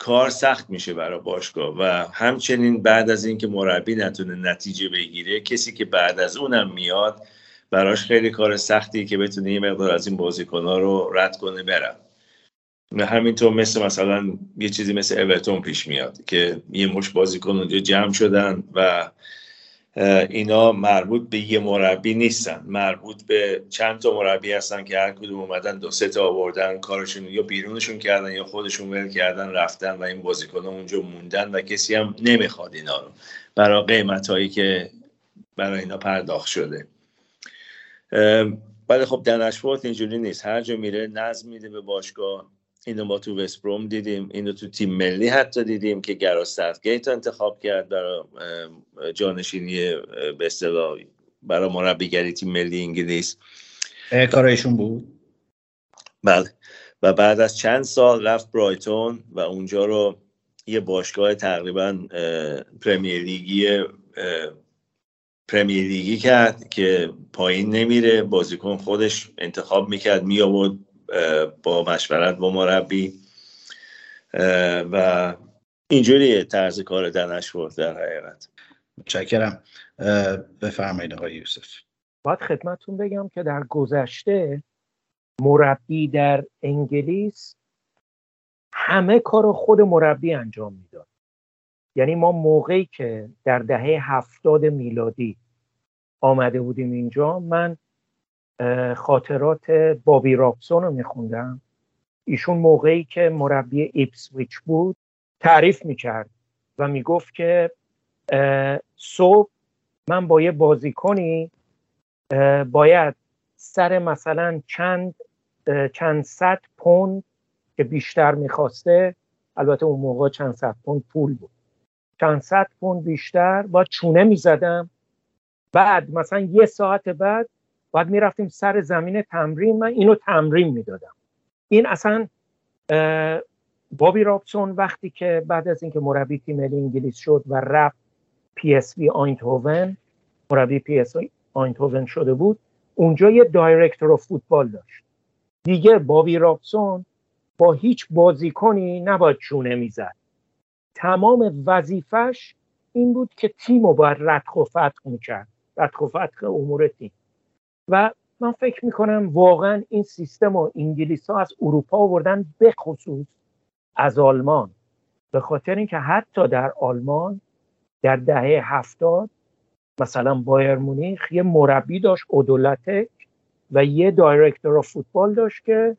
کار سخت میشه برای باشگاه و همچنین بعد از اینکه مربی نتونه نتیجه بگیره کسی که بعد از اونم میاد براش خیلی کار سختی که بتونه یه مقدار از این بازیکن ها رو رد کنه برن. همینطور مثل مثلا یه چیزی مثل اورتون پیش میاد که یه مش بازیکن اونجا جمع شدن و اینا مربوط به یه مربی نیستن. مربوط به چند تا مربی هستن که هر کدوم اومدن دو سه تا آوردن کارشون یا بیرونشون کردن یا خودشون ول کردن رفتن و این بازیکن اونجا موندن و کسی هم نمی‌خواد اینا رو برای قیمت هایی که برای اینا پرداخت شده. ولی خب دنشفورت اینجوری نیست. هر جا میره نظم میده به باشگاه. اینو ما تو وستبروم دیدیم اینو تو تیم ملی حتی دیدیم که گراس گیت انتخاب کرد برای جانشینی به اصطلاح برای مربیگری تیم ملی انگلیس. کارایشون بود؟ بله. و بعد از چند سال رفت برایتون و اونجا رو یه باشگاه تقریبا پرمیر لیگی پرمیر لیگی کرد که پایین نمیره. بازیکن خودش انتخاب می‌کرد می آورد با مشورت با مربی. و اینجوری طرز کار دنش بود در حقیقت. متشکرم. بفرمایید آقای یوسف. باید خدمتون بگم که در گذشته مربی در انگلیس همه کار خود مربی انجام می‌داد. یعنی ما موقعی که در دهه هفتاد میلادی آمده بودیم اینجا من خاطرات بابی رابسون رو میخوندم. ایشون موقعی که مربی ایپسویچ بود تعریف می‌کرد و می‌گفت که صبح من با یه بازیکنی باید سر مثلا چند چند صد پوند که بیشتر می‌خواسته البته اون موقع چند صد پوند پول بود. چند صد پوند بیشتر با چونه می‌زدم. بعد مثلا یه ساعت بعد باید می‌رفتیم سر زمین تمرین من اینو تمرین می‌دادم. این اصلا بابی رابسون وقتی که بعد از اینکه مربی تیم ملی انگلیس شد و رفت پی اس وی آیندهوون مربی پی اس وی آیندهوون شده بود اونجا یه دایرکتور فوتبال داشت. دیگه بابی رابسون با هیچ بازیکنی نباید چونه می‌زد. تمام وظیفش این بود که تیم رو باید ردخ و فتح می‌کرد. ردخ و فتح امور تیم. و من فکر می‌کنم واقعا این سیستم و انگلیس ها از اروپا آوردن به خصوص از آلمان. به خاطر اینکه حتی در آلمان در دهه هفتاد مثلا بایر مونیخ یه مربی داشت اودو لاتک و یه director فوتبال داشت که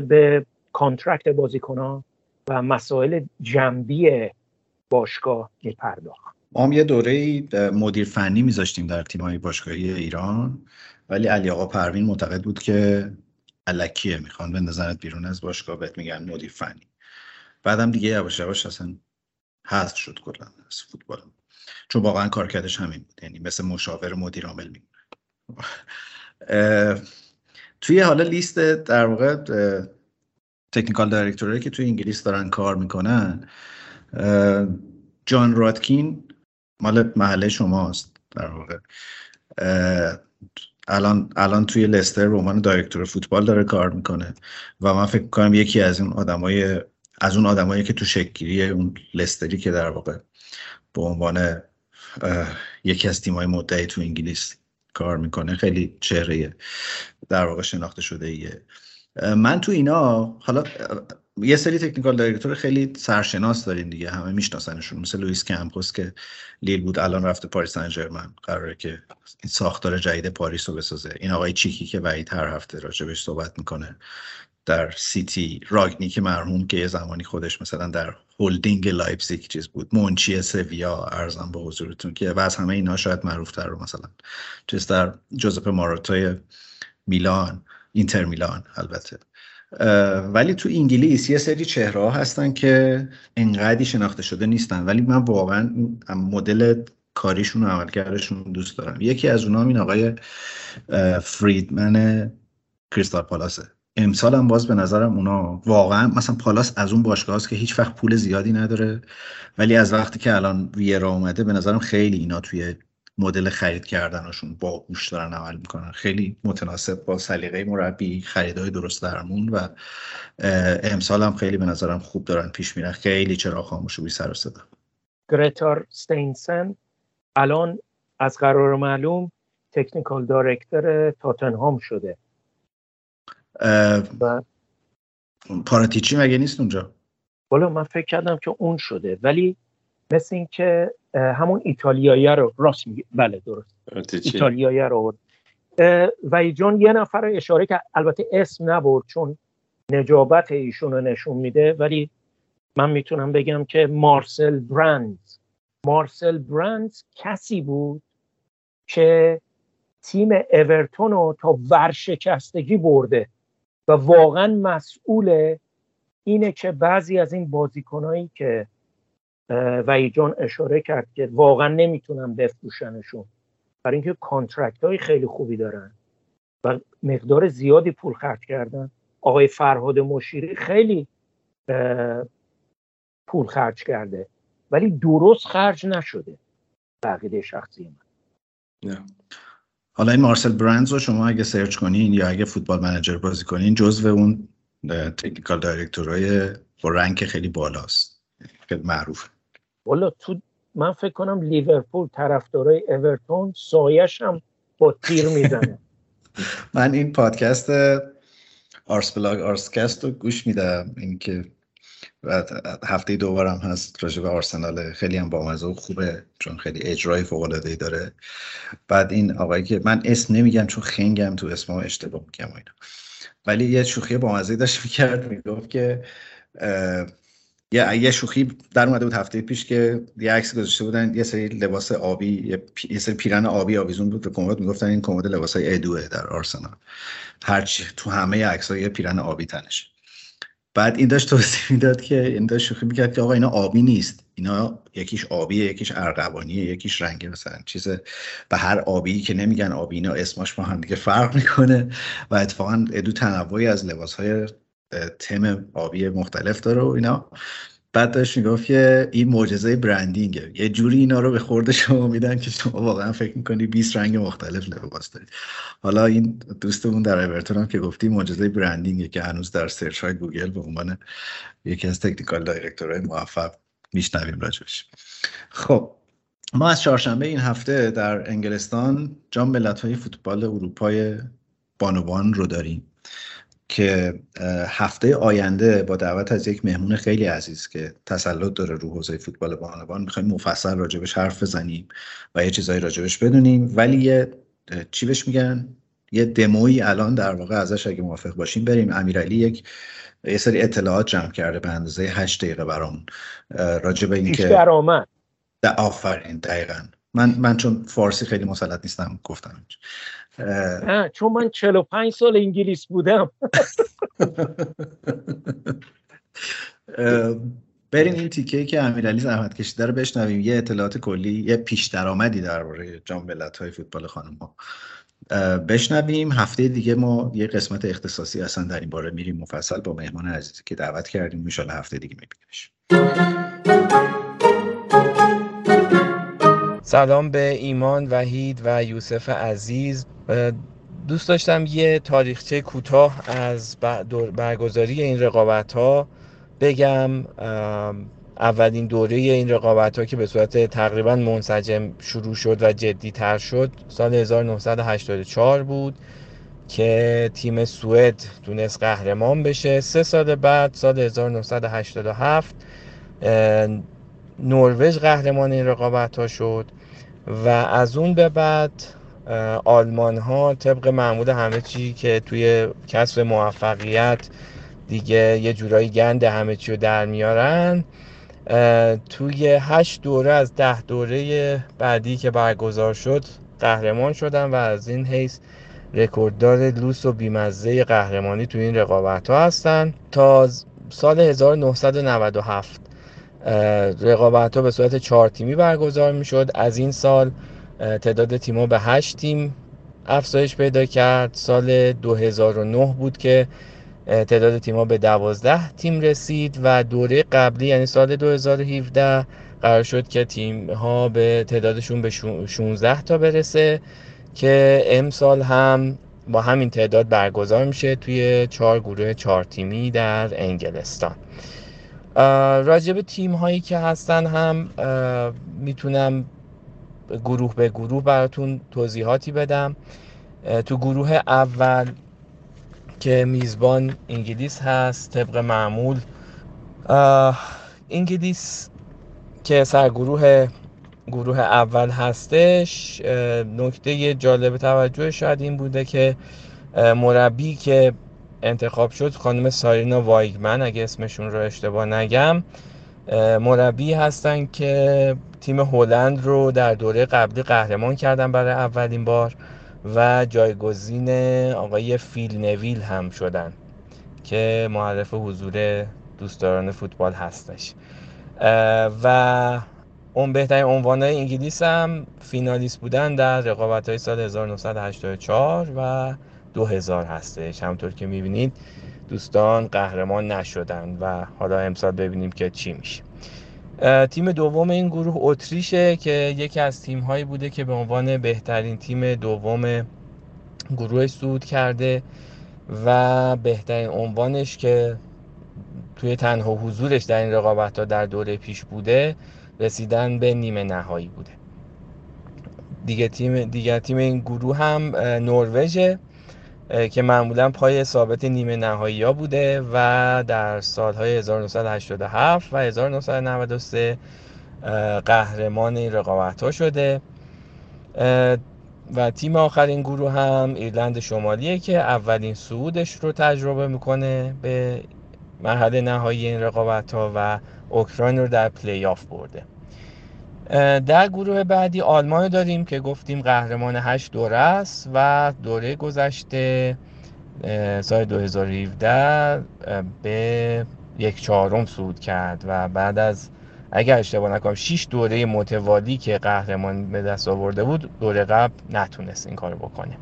به contract بازیکنان و مسائل جنبی باشگاه پرداخت ما هم یه دوره مدیر فنی میذاشتیم در تیم‌های باشگاهی ایران ولی علی آقا پروین معتقد بود که الکیه می‌خوان. بندازنت بیرون از باشگاه بهت میگن مدیر فنی. بعدم دیگه یواش یواش اصلا حذف شد کلا از فوتبال. چون واقعا کارکردش همین بود یعنی مثل مشاور مدیر عامل میمونه. توی حالا لیست در واقع تکنیکال دایرکتوری که توی انگلیس دارن کار می‌کنن جان رادکین مال محله شماست در واقع. الان الان توی لستر به عنوان دایرکتور فوتبال داره کار می‌کنه و من فکر کنم یکی از اون آدمای از اون آدمایی که تو شکلگیری اون لستری که در واقع به عنوان یکی از تیمای مدعی تو انگلیس کار می‌کنه خیلی چهره در واقع شناخته شده ایه من تو اینا حالا یه سری technical director خیلی سرشناس داریم دیگه همه میشناسنشون. مثل لوئیس کمپوس که لیل بود الان رفته پاریس سن ژرمن قراره که این ساختار جدید پاریس رو بسازه. این آقای چیکی که وحید هر هفته راجع بهش صحبت می‌کنه. در سیتی رانگنیک که مرحوم که یه زمانی خودش مثلا در هولدینگ لایپزیگ چیز بود. مونچی سویا عرضم به حضورتون که و همه اینا شاید معروف تر رو مثلا. چیز در جوزپه ماروتای میلان اینتر میلان البته. ولی تو انگلیس یه سری چهره ها هستن که انقدی شناخته شده نیستن. ولی من واقعا مدل کاریشون و عملکردشون دوست دارم. یکی از اونها این آقای فریدمن کریستال پالاسه امسال هم باز به نظرم اونا واقعا مثلا پالاس از اون باشگاه که هیچ وقت پول زیادی نداره. ولی از وقتی که الان ویرا اومده به نظرم خیلی اینا توی مدل خرید کردنشون با گوش دارن عمل می‌کنن. خیلی متناسب با سلیقه مربی خریدهای درست درمون و امسال هم خیلی به نظرم خوب دارن پیش میرن. خیلی چرا خاموش و بی سر گرتار ستینسن الان از قرار معلوم تکنیکال دایرکتور تاتنهام شده. و پاراتیچی مگه نیست اونجا؟ بالا من فکر کردم که اون شده ولی مثل اینکه همون ایتالیایی رو راست میگه. بله درست. ایتالیایی رو و جان یه نفر رو اشاره که البته اسم نبرد چون نجابت ایشون رو نشون میده ولی من می‌تونم بگم که مارسل برند مارسل برند کسی بود که تیم اورتون رو تا ورشکستگی برده و واقعا مسئول اینه که بعضی از این بازیکنهایی که ویجان اشاره کرد که واقعا نمی‌تونن بفروشنشون. برای اینکه کانترکت های خیلی خوبی دارن و مقدار زیادی پول خرج کردن. آقای فرهاد مشیری خیلی پول خرج کرده. ولی درست خرج نشده. بقیده شخصی من. نه. حالا این مارسل برندز رو شما اگه سرچ کنین یا اگه فوتبال منجر بازی کنین جزو اون تکنیکال دایرکتورهای با رنگ خیلی بالاست. خیلی معروفه. والا تو من فکر کنم لیورپول طرفدارای اورتون سایش هم با تیر می‌زنه. من این پادکست Arseblog Arsecast رو گوش میدم. اینکه هفته دوبارم هست راجع به آرسنال. خیلی هم بامزه و خوبه چون خیلی اجرای فوق العاده داره. بعد این آقایی که من اسم نمیگم چون خنگم تو اسمم اشتباه میگم اینا. ولی یه شوخی بامزه داشت می‌کرد می‌گفت که یه یه شوخی در اومده بود هفته پیش که یه عکس گذاشته بودن یه سری لباس آبی یه سری پیرن آبی آویزون بود به کمد می‌گفتن این کمد لباس های ادوه در آرسنال. هرچی تو همه عکس یه پیرن آبی تنش. بعد این داشت توضیح می‌داد که این داشت شوخی می‌کرد که آقا اینا آبی نیست. اینا یکیش آبیه یکیش ارغوانیه یکیش رنگه مثلا. چیز به هر آبی که نمیگن آبی اینا اسمش با هم دیگه فرق می‌کنه. و اتفاقا ادو تنوعی از لباس های تم آبی مختلف داره و اینا. بعد داشت می‌گفت که این معجزه branding ه. یه جوری اینا رو به خورد شما میدن که شما واقعا فکر می‌کنی 20 رنگ مختلف لباس دارید حالا این دوستمون در اورتون هم که گفتی معجزه branding ه که هنوز در search های گوگل به عنوان یکی از technical director های موفق میشنویم راجع بهش. خب ما از چهارشنبه این هفته در انگلستان جام ملت‌های فوتبال اروپای بانوان رو داریم. که هفته آینده با دعوت از یک مهمون خیلی عزیز که تسلط داره رو حوزه فوتبال بانوان می‌خوایم مفصل راجبش حرف بزنیم و یه چیزایی راجبش بدونیم. ولی یه چی بهش میگن؟ یه دمویی الان در واقع ازش اگه موافق باشیم بریم. امیرعلی یک یه سری اطلاعات جمع کرده به اندازه 8 دقیقه برامون. راجع به اینکه آفرین دقیقا. من من چون فارسی خیلی مسلط نیستم گفتم نه چون من 45 سال انگلیس بودم. بریم این تیکه که امیرعلی زحمت کشیده رو بشنویم. یه اطلاعات کلی یه پیش درآمدی درباره جام های فوتبال خانم ها. بشنویم. هفته دیگه ما یه قسمت اختصاصی اصلا در این باره میریم. مفصل با مهمان عزیزی که دعوت کردیم. ان هفته دیگه میبینیمش. سلام به ایمان وحید و یوسف عزیز. دوست داشتم یه تاریخچه کوتاه از برگزاری این رقابت ها بگم اولین دوره این رقابت ها که به صورت تقریبا منسجم شروع شد و جدی تر شد سال 1984 بود که تیم سوئد تونست قهرمان بشه. سه سال بعد سال 1987 نروژ قهرمان این رقابت ها شد و از اون به بعد آلمان ها طبق معمول همه چی که توی کسب موفقیت دیگه یه جورایی گند همه چی رو در میارن توی هشت دوره از ده دوره بعدی که برگزار شد قهرمان شدن و از این حیث رکورددار لوس و بیمزه قهرمانی توی این رقابت ها هستن. تا سال 1997 رقابت ها به صورت چهار تیمی برگزار می شد از این سال تعداد تیم‌ها به 8 تیم افزایش پیدا کرد. سال 2009 بود که تعداد تیم‌ها به 12 تیم رسید و دوره قبلی یعنی سال 2017 قرار شد که تیم ها به تعدادشون به 16 تا برسه که امسال هم با همین تعداد برگزار میشه توی چهار گروه چهار تیمی در انگلستان. راجب تیم هایی که هستن هم می‌تونم گروه به گروه براتون توضیحاتی بدم. تو گروه اول که میزبان انگلیس هست طبق معمول انگلیس که سرگروه گروه اول هستش نکته جالب توجه شاید این بوده که مربی که انتخاب شد خانم سارینا وایگمن اگه اسمشون رو اشتباه نگم. مربی هستن که تیم هلند رو در دوره قبلی قهرمان کردن برای اولین بار و جایگزین آقای فیل نویل هم شدن که معرف حضور دوستداران فوتبال هستش. و اون بهترین عنوان های انگلیس هم فینالیست بودن در رقابت های سال 1984 و 2000 هستش. همطور که می‌بینید دوستان قهرمان نشدن و حالا امسال ببینیم که چی میشه. تیم دوم این گروه اتریشه که یکی از تیم هایی بوده که به عنوان بهترین تیم دوم گروه سود کرده و بهترین عنوانش که توی تنها حضورش در این رقابت ها در دوره پیش بوده رسیدن به نیمه نهایی بوده. دیگه تیم دیگه تیم این گروه هم نروژ که معمولا پای ثابت نیمه نهایی ها بوده و در سالهای 1987 و 1993 قهرمان این رقابت ها شده. و تیم آخرین گروه هم ایرلند شمالیه که اولین صعودش رو تجربه می‌کنه به مرحله نهایی این رقابت ها و اوکراین رو در پلی آف برده. در گروه بعدی آلمان داریم که گفتیم قهرمان 8 دوره است و دوره گذشته سال 2017 به یک چهارم صعود کرد و بعد از اگر اشتباه نکنم 6 دوره متوالی که قهرمان به دست آورده بود دوره قبل نتونست این کارو بکنه.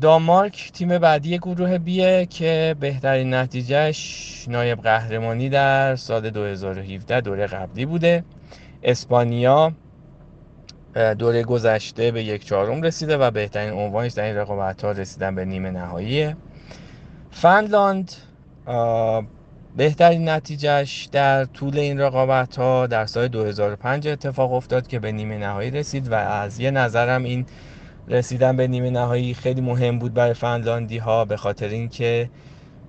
دانمارک تیم بعدی گروه بیه که بهترین نتیجهش نایب قهرمانی در سال 2017 دوره قبلی بوده. اسپانیا دوره گذشته به یک چهارم رسیده و بهترین عنوانش در این رقابت ها رسیدن به نیمه نهایی فنلاند بهترین نتیجهش در طول این رقابت ها در سال 2005 اتفاق افتاد که به نیمه نهایی رسید و از یه نظرم این رسیدن به نیمه نهایی خیلی مهم بود برای فنلاندی ها به خاطر اینکه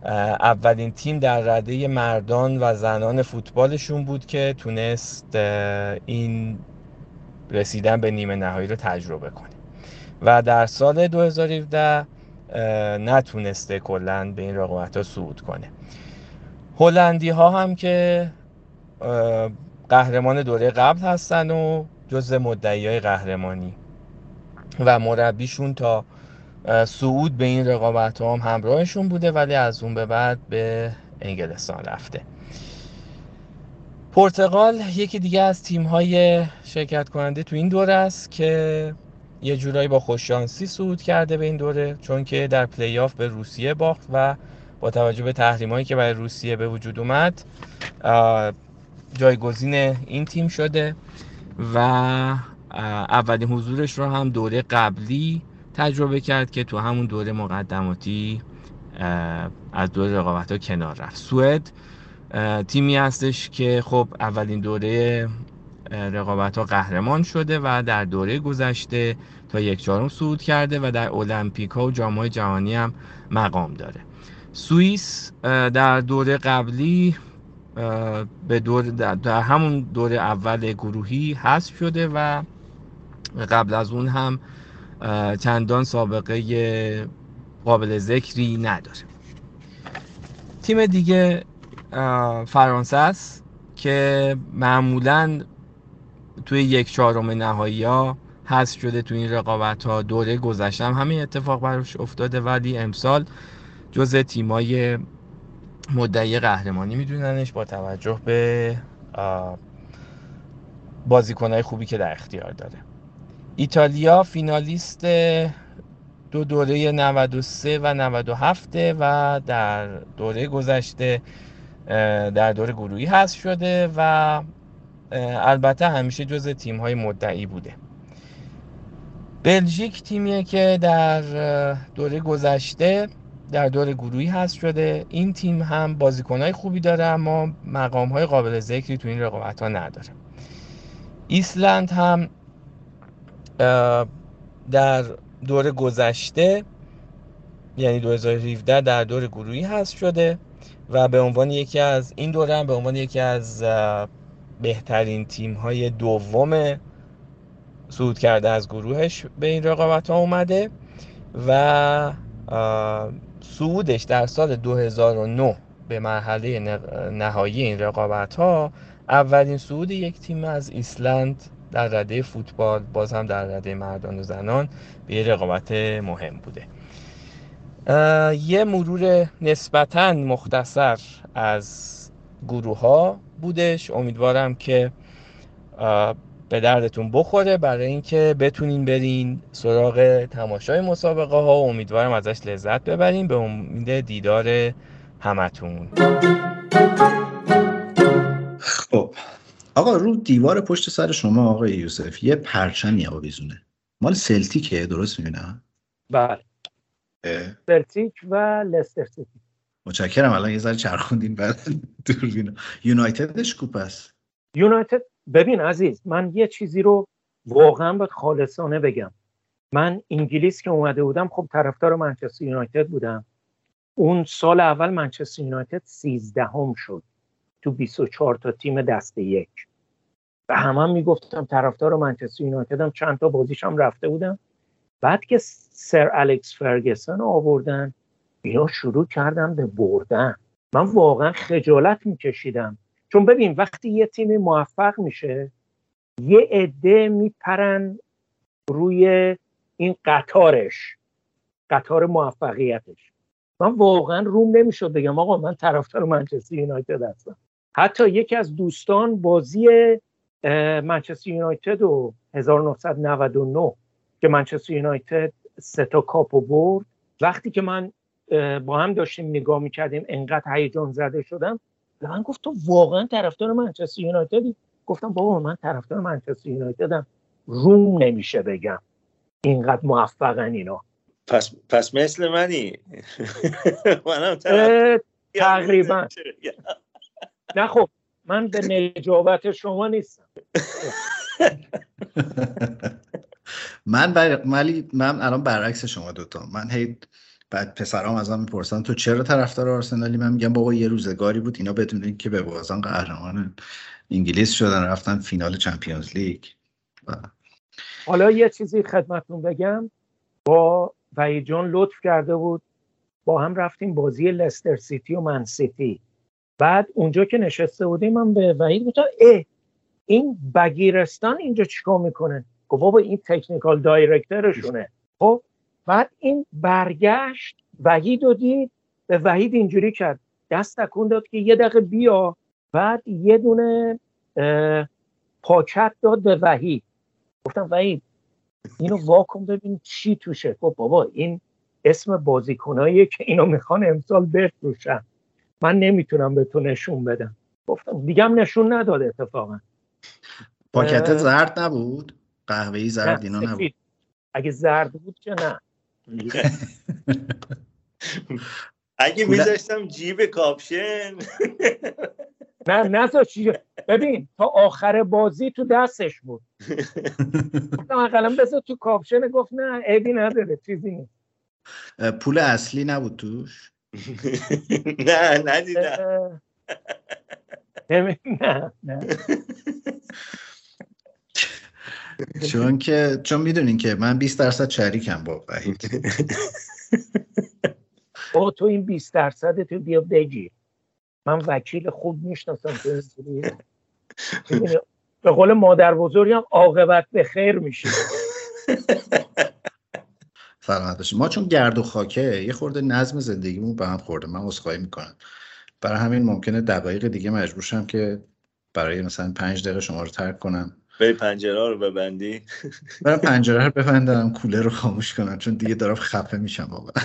اولین تیم در رده مردان و زنان فوتبالشون بود که تونست این رسیدن به نیمه نهایی رو تجربه کنه. و در سال 2017 نتونسته کلا به این رقابت ها صعود کنه. هلندی ها هم که قهرمان دوره قبل هستن و جز مدعی های قهرمانی. و مربیشون تا صعود به این رقابت هم همراهشون بوده ولی از اون به بعد به انگلستان رفته. پرتغال یکی دیگه از تیم های شرکت کننده تو این دوره است که یه جورایی با خوششانسی صعود کرده به این دوره چون که در پلی آف به روسیه باخت و با توجه به تحریم هایی که برای روسیه به وجود اومد جایگزین این تیم شده و اولین حضورش رو هم دوره قبلی تجربه کرد که تو همون دوره مقدماتی از دوره رقابت ها کنار رفت. سوئد تیمی هستش که خب اولین دوره رقابت ها قهرمان شده و در دوره گذشته تا یک چهارم صعود کرده و در المپیک ها و جام جهانی هم مقام داره. سوئیس در دوره قبلی به دور در همون دوره اول گروهی حذف شده و قبل از اون هم چندان سابقه قابل ذکری نداره. تیم دیگه فرانسه است که معمولا توی یک چهارم نهایی ها حذف شده توی این رقابت ها. دوره گذشته هم همین اتفاق براش افتاده. ولی امسال جز تیمای مدعی قهرمانی میدوننش با توجه به بازیکنهای خوبی که در اختیار داره. ایتالیا فینالیست دو دوره 93 و 97 و در دوره گذشته در دوره گروهی هست شده و البته همیشه جز تیم های مدعی بوده. بلژیک تیمیه که در دوره گذشته در دوره گروهی هست شده. این تیم هم های خوبی داره اما مقام های قابل ذکری تو این رقابت ها نداره. ایسلند هم در دور گذشته یعنی 2017 در دور گروهی هست شده و به عنوان یکی از این دوره هم به عنوان یکی از بهترین تیم های دوم صعود کرده از گروهش به این رقابت ها اومده و صعودش در سال 2009 به مرحله نهایی این رقابت ها اولین صعود یک تیم از ایسلند در رده فوتبال باز هم در رده مردان و زنان به رقابت مهم بوده. یه مرور نسبتا مختصر از گروه ها بودش. امیدوارم که به دردتون بخوره. برای اینکه بتونین برین سراغ تماشای مسابقه ها و امیدوارم ازش لذت ببرین. به امید دیدار همتون. خب. آقا رو دیوار پشت سر شما آقای یوسف یه پرچمی آویزونه مال سلتیکه درست می‌بینم؟ بله. سلتیک و لستر سیتی. متشکرم الان یه ذره چرخوندین بعد دوربین. یونایتدش کوپ است. یونایتد ببین عزیز من یه چیزی رو واقعا باید خالصانه بگم. من انگلیس که اومده بودم خب طرفدار منچستر یونایتد بودم. اون سال اول منچستر یونایتد 13 هم شد. تو 24 تا تیم دسته یک. و همه هم می‌گفتم طرفدار منچستر یونایتد هم چند تا بازیش هم رفته بودم بعد که سر الکس فرگسون آوردن اینا شروع کردم به بردن. من واقعا خجالت میکشیدم. چون ببین وقتی یه تیمی موفق میشه یه عده میپرن روی این قطارش قطار موفقیتش. من واقعا روم نمی‌شد بگم آقا من طرفدار منچستر یونایتد هستم. حتی یکی از دوستان بازی منچستر یونایتد و 1999 که منچستر یونایتد سه تا کاپو برد. وقتی که من با هم داشتیم نگاه می‌کردیم انقدر هیجان زده شدم به من گفت تو واقعا طرفدار منچستر یونایتدی؟ گفتم بابا من طرفدار منچستر یونایتدم. روم نمیشه بگم. اینقدر موفقن اینا. پس, پس مثل منی. منم تقریبا. نه خب من به نجابت شما نیستم. من ولی من الان برعکس شما دوتا. من هی بعد پسرام ازم می‌پرسن تو چرا طرفدار آرسنالی؟ من میگم بابا یه روزگاری بود. اینا بدون که به بازان قهرمان انگلیس شدن رفتن فینال چمپیونز لیگ. حالا یه چیزی خدمتتون بگم. با وحید جان لطف کرده بود. با هم رفتیم بازی لستر سیتی و من سیتی. بعد اونجا که نشسته بودیم من به وحید گفتم اه این بگیرستان اینجا چیکار می‌کنه؟ گفت بابا این تکنیکال دایرکترشونه. خب بعد این برگشت وحید و دید به وحید اینجوری کرد. دست تکون داد که یه دقیقه بیا. بعد یه دونه پاکت داد به وحید. گفتم وحید اینو واکن ببین چی توشه. گفت بابا این اسم بازیکنایی که اینو می‌خوان امسال بفروشن. من نمی‌تونم به تو نشون بدم. گفتم دیگه نشون نداد اتفاقا. پاکت زرد نبود؟ قهوه‌ای زرد اینا نبود؟ اگه زرد بود که نه. اگه میذاشتم جیب کاپشن. نه نذاش ببین تا آخر بازی تو دستش بود. گفتم اقلا بذار تو کاپشن. گفت نه عیبی نداره چیزی نیست. پول اصلی نبود توش؟ نه ندیدم. نه. نه. چون که چون می‌دونین که من 20 درصد شریکم با وحید. او تو این 20 درصد تو بیا بگیر من وکیل خوب می‌شناسم تو به قول مادر بزرگم عاقبت به خیر میشه سلامت ما چون گرد و خاکه یه خورده نظم زندگیمون به هم خورده. من عذرخواهی می‌کنم. برای همین ممکنه دقایق دیگه مجبور شم که برای مثلا پنج دقیقه شما رو ترک کنم. بری پنجره رو ببندی. برای پنجره رو ببندم کوله رو خاموش کنم چون دیگه دارم خفه میشم واقعا.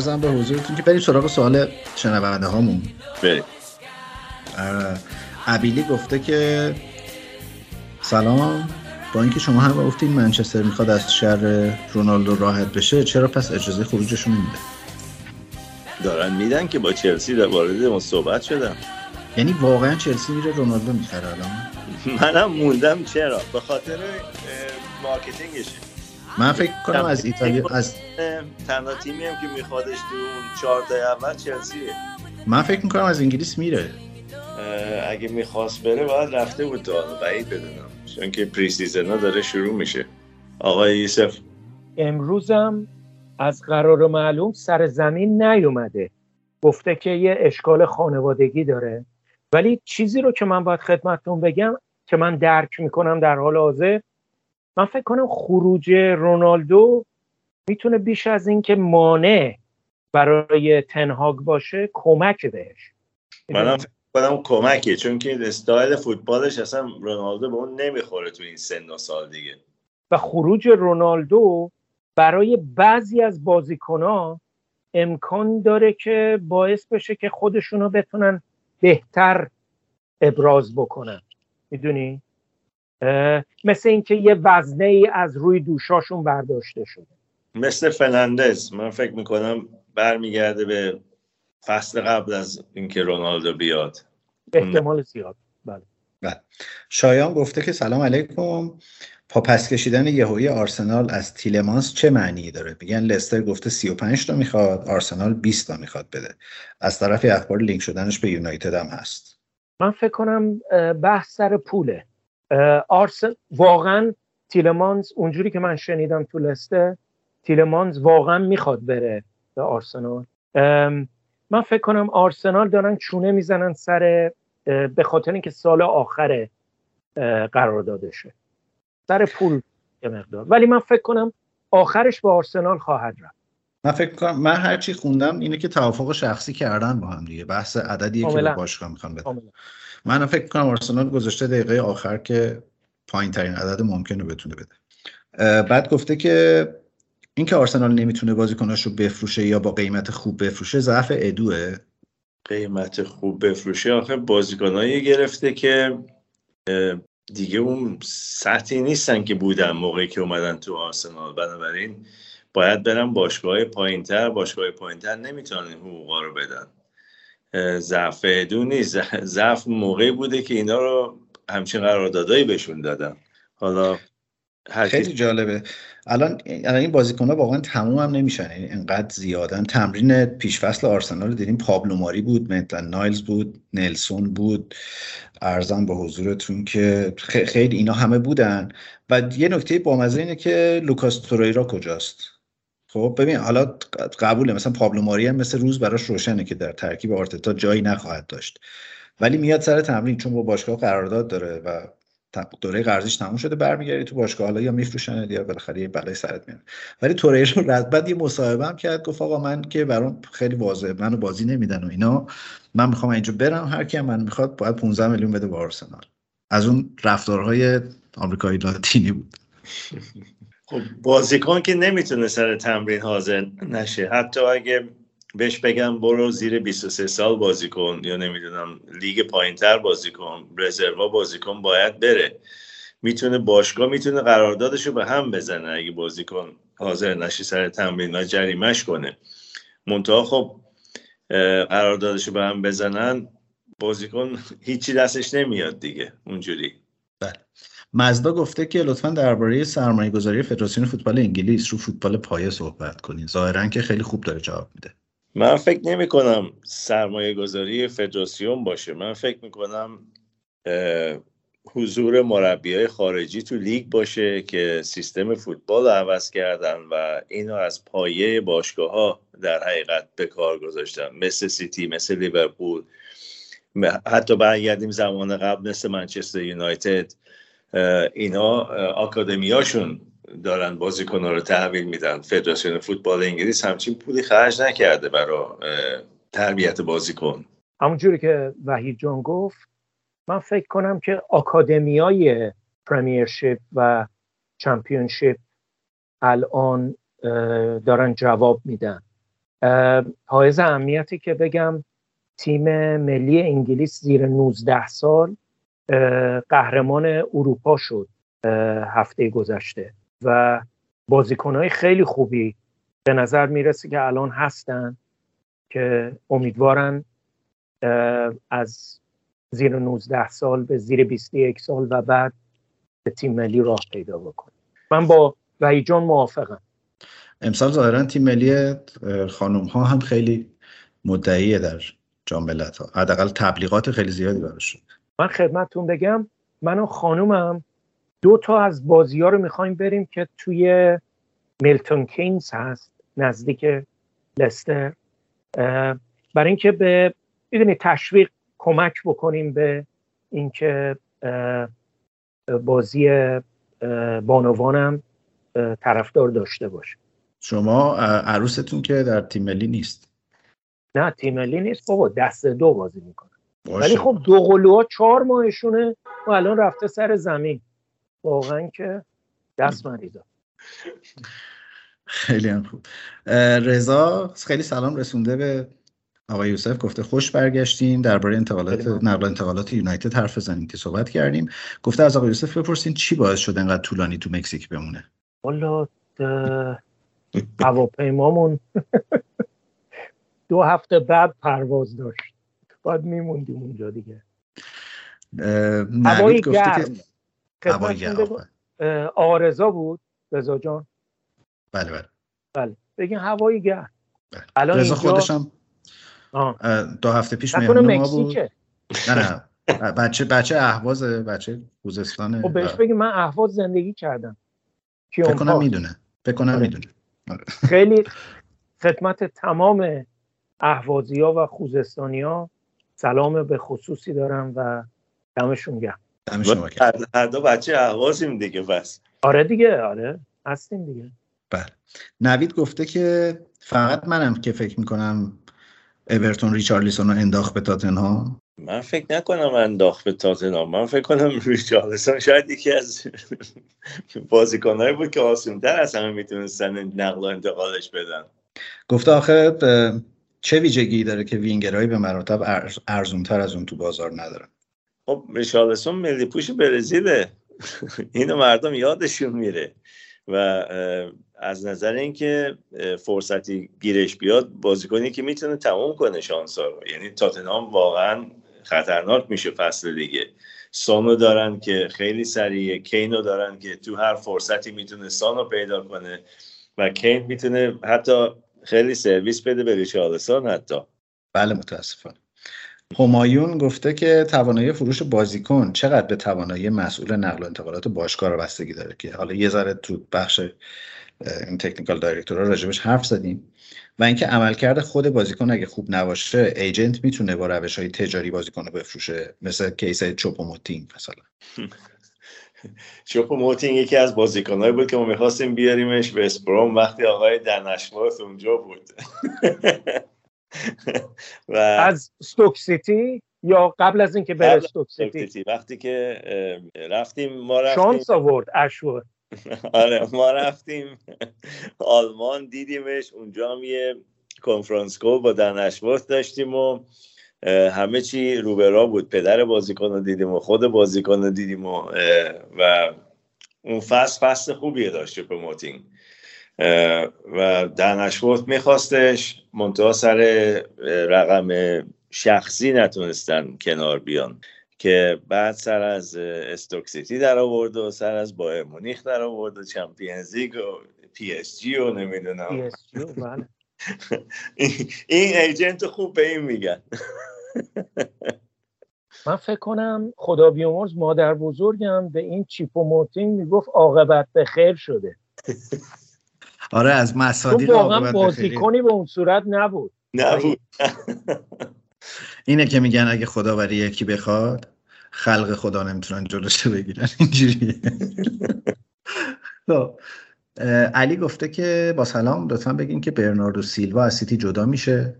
ارزم به حضورتون که بریم سراغ سوال شنونده هامون بریم ابیلی گفته که سلام. با اینکه شما هم گفتین منچستر می‌خواد از شر رونالدو راحت بشه چرا پس اجازه خروجشون میده دارن میدن که با چلسی در وارد ما صحبت شدم. یعنی واقعا چلسی میره رونالدو می‌خره الان؟ منم موندم چرا. به خاطر marketing شه. من فکر کنم از ایتالیا از تنها تیمی هم که میخوادش تو چهار اول چلسیه. من فکر می‌کنم از انگلیس میره. اگه می‌خواست بره باید رفته بود تا بعید بدونم. چون که pre-season ها داره شروع میشه. آقای یوسف. امروزم از قرار معلوم سر زمین نیومده. گفته که یه اشکال خانوادگی داره. ولی چیزی رو که من باید خدمتتون بگم که من درک می‌کنم در حال حاضر من فکر کنم خروج رونالدو می‌تونه بیش از این که مانع برای تنهاگ باشه کمک بهش. منم فکر کنم کمکه چون که استایل فوتبالش اصلا رونالدو به اون نمی‌خوره تو این سن و سال دیگه. و خروج رونالدو برای بعضی از بازیکنها امکان داره که باعث بشه که خودشونو بتونن بهتر ابراز بکنن. می‌دونی؟ مثل اینکه یه وزنه ای از روی دوشاشون برداشته شده. مثل فنندز من فکر می‌کنم برمیگرده به فصل قبل از اینکه رونالدو بیاد. احتمال زیاد. بله. بله. شایان گفته که سلام علیکم. پا پس کشیدن یهویی آرسنال از تیلمانس چه معنی داره؟ میگن لستر گفته 35 تا می‌خواد آرسنال 20 تا می‌خواد بده. از طرف اخبار لینک شدنش به یونایتد هم هست. من فکر کنم بحث سر پوله. آرسن واقعا تیلمانز اونجوری که من شنیدم تو لسته تیلمانز واقعا می‌خواد بره به آرسنال. من فکر کنم آرسنال دارن چونه می‌زنن سر به خاطر اینکه سال آخر قرار داده شه. سر پول یه مقدار. ولی من فکر کنم آخرش به آرسنال خواهد رفت. من فکر کنم من هرچی خوندم اینه که توافق شخصی کردن با هم دیگه. بحث عددی که باشگاه می‌خوام بده من فکر کنم آرسنال گذاشته دقیقه آخر که پایین ترین عدد ممکنه بتونه بده. بعد گفته که اینکه آرسنال نمی‌تونه بازیکناش رو بفروشه یا با قیمت خوب بفروشه ضعف ادوه. قیمت خوب بفروشه آخه بازیکنایی گرفته که دیگه اون سطحی نیستن که بودن موقعی که اومدن تو آرسنال. بنابراین باید برن باشگاه پایینتر. باشگاه پایینتر نمی‌تونن حقوقا رو بدن. ضعف ادو نیست. ضعف موقعی بوده که اینا رو همچین قراردادایی بهشون دادن. حالا خیلی جالبه. الان الان این بازیکن‌ها واقعا تموم هم نمیشن. یعنی انقدر زیادن تمرین پیشفصل آرسنال رو دیدیم. پابلو ماری بود متلن نایلز بود نلسون بود. ارزم به حضورتون که خیلی اینا همه بودن. و یه نکته بامزه اینه که لوکاس توریرا کجاست؟ خب ببین حالا قبوله مثلا پابلو ماری هم مثل روز براش روشنه که در ترکیب آرتتا جایی نخواهد داشت. ولی میاد سر تمرین چون با باشگاه قرارداد داره و دوره قرضیش تموم شده برمیگردی تو باشگاه. حالا یا میفروشن یا بالاخره یه بلای سرت میاد ولی توریرا رو رد بعد یه مصاحبه هم کرد گفت آقا من که برام خیلی واضحه منو بازی نمیدن و اینا من می‌خوام اینجا برم هر کی من می‌خواد باید 15 میلیون بده به از اون رفتارهای آمریکایی لاتینی بود. خب بازیکن که نمی‌تونه سر تمرین حاضر نشه. حتی اگه بهش بگم برو زیر 23 سال بازی کن یا نمی‌دونم لیگ پایینتر بازی کن رزروا بازی کن باید بره. می‌تونه باشگاه می‌تونه قراردادش رو به هم بزنه اگه بازیکن حاضر نشی سر تمرین و جریمش کنه. منتها خب قراردادش رو به هم بزنن بازیکن هیچی دستش نمیاد دیگه. اونجوری. بله. مزدا گفته که لطفا درباره سرمایه گذاری فدراسیون فوتبال انگلیس رو فوتبال پایه صحبت کنید. ظاهرا که خیلی خوب داره جواب میده. من فکر نمی کنم سرمایه گذاری فدراسیون باشه. من فکر می کنم حضور مربی های خارجی تو لیگ باشه که سیستم فوتبال رو عوض کردن و اینو از پایه باشگاه ها در حقیقت به کار گذاشتن. مثل سیتی مثل لیورپول حتی برگردیم زمان قبل مثل منچستر یونایتد. اینا آکادمیاشون دارن بازیکن رو تحویل میدن. فدراسیون فوتبال انگلیس همچین پولی خرج نکرده برای تربیت بازیکن. همونجوری که وحید جان گفت من فکر کنم که آکادمیای پرمیرشیپ و چمپیونشیپ الان دارن جواب میدن. حائز اهمیتی که بگم تیم ملی انگلیس زیر 19 سال قهرمان اروپا شد هفته گذشته. و بازیکنهای خیلی خوبی به نظر می‌رسه که الان هستن که امیدوارن از زیر 19 سال به زیر 21 سال و بعد به تیم ملی راه پیدا بکنه من با وحی جان موافقم. امسال ظاهرا تیم ملی خانم ها هم خیلی مدعیه در جام ملت ها حداقل تبلیغات خیلی زیادی براش من خدمتتون بگم من و خانومم دو تا از بازی ها رو می‌خوایم بریم که توی میلتون کینز هست نزدیک لستر. برای اینکه به می‌دونی تشویق کمک بکنیم به اینکه بازی بانوانم طرفدار داشته باشه. شما عروستون که در تیم ملی نیست. نه تیم ملی نیست بابا دست دو بازی می‌کنه. ولی خب دو قلوها چهار ماهشونه. و الان رفته سر زمین. واقعا که دست مریضا خیلی هم خوب. رضا خیلی سلام رسونده به آقای یوسف. گفته خوش برگشتین. درباره انتقالات نقل انتقالات یونایتد حرف بزنیم که صحبت کردیم. گفته از آقای یوسف بپرسین چی باعث شد انقدر طولانی تو مکزیک بمونه؟ والا هواپیمامون دو هفته بعد پرواز داشت. باید میموندیم اونجا دیگه. هوایی گرم. هوایی آرزا بود رضا جان؟ بله بله. بله. بگین هوایی گرم. بله. الان رضا اینجا... خودشم دو هفته پیش مهمون ما بود. نه نه. بچه بچه اهواز بچه خوزستانه. خب بهش بگی من اهواز زندگی کردم. فکر کنم می‌دونه. فکر کنم آره. می‌دونه. آره. خیلی خدمت تمام اهوازی ها و خوزستانی ها سلام به خصوصی دارم و دمشون گرم. هر دو بچه اهوازیم دیگه بس. آره دیگه آره. هستیم دیگه. بله. نوید گفته که فقط منم که فکر می‌کنم اورتون ریچارلیسون رو انداخت به تاتنهام. من فکر نکنم انداخت به تاتنهام. من فکر کنم ریچارلیسون شاید یکی از بازیکنهایی بود که آسونتر از همه می‌تونستن نقل و انتقالش بدن. گفته آخه چه ویژگی داره که وینگرهایی به مراتب ارزونتر از اون تو بازار ندارن؟ خب ریچارلیسون ملی پوش برزیله. اینو مردم یادشون میره. و از نظر اینکه فرصتی گیرش بیاد بازیکنی که می‌تونه تموم کنه شانسا رو. یعنی تاتنهام واقعا خطرناک میشه فصل دیگه. سانو دارن که خیلی سریعه. کینو دارن که تو هر فرصتی می‌تونه سانو پیدا کنه. و کین می‌تونه حتی خیلی سرویس بده به ریچارلسون حتی. بله متاسفانه. همایون گفته که توانایی فروش بازیکن چقدر به توانایی مسئول نقل و انتقالات باشگاه رو بستگی داره که حالا یه ذره تو بخش این technical director ها راجبش حرف زدیم و اینکه عملکرد خود بازیکن اگه خوب نباشه agent می‌تونه با روش های تجاری بازیکن رو بفروشه مثل case چوپوموتینگ مثلا. چوپوموتینگ یکی از بازیکنهایی بود که ما می‌خواستیم بیاریمش. به اوستراوا وقتی آقای دنشمارت اونجا بود. و از ستوک سیتی یا قبل از اینکه بره استوک سیتی؟ وقتی که رفتیم ما رفتیم شانس آورد اشور. آره ما رفتیم آلمان دیدیمش. اونجا هم یه کنفرانس کو با دنشورت داشتیم و همه چی روبرا بود. پدر بازیکن رو دیدیم و خود بازیکن رو دیدیم و, و اون فصل فصل خوبیه داشت به موتینگ و دنشورت میخواستش منتها سر رقم شخصی نتونستن کنار بیان که بعد سر از استوک سیتی در آورد و سر از بایرن مونیخ در آورد و Champions League و پی اس جی و نمی‌دونم. این agent خوب به این میگن. من فکر کنم خدا بیامرز مادر بزرگم به این چوپوموتینگ می‌گفت عاقبت به خیر شده. آره از مصادیق واقعا بازیکنی به اون صورت نبود. نبود. اینه که میگن اگه خدا برای یکی بخواد خلق خدا نمی‌تونن جلوش بگیرن. اینجوریه. خب، علی گفته که با سلام لطفا بگین که برناردو سیلوا از سیتی جدا میشه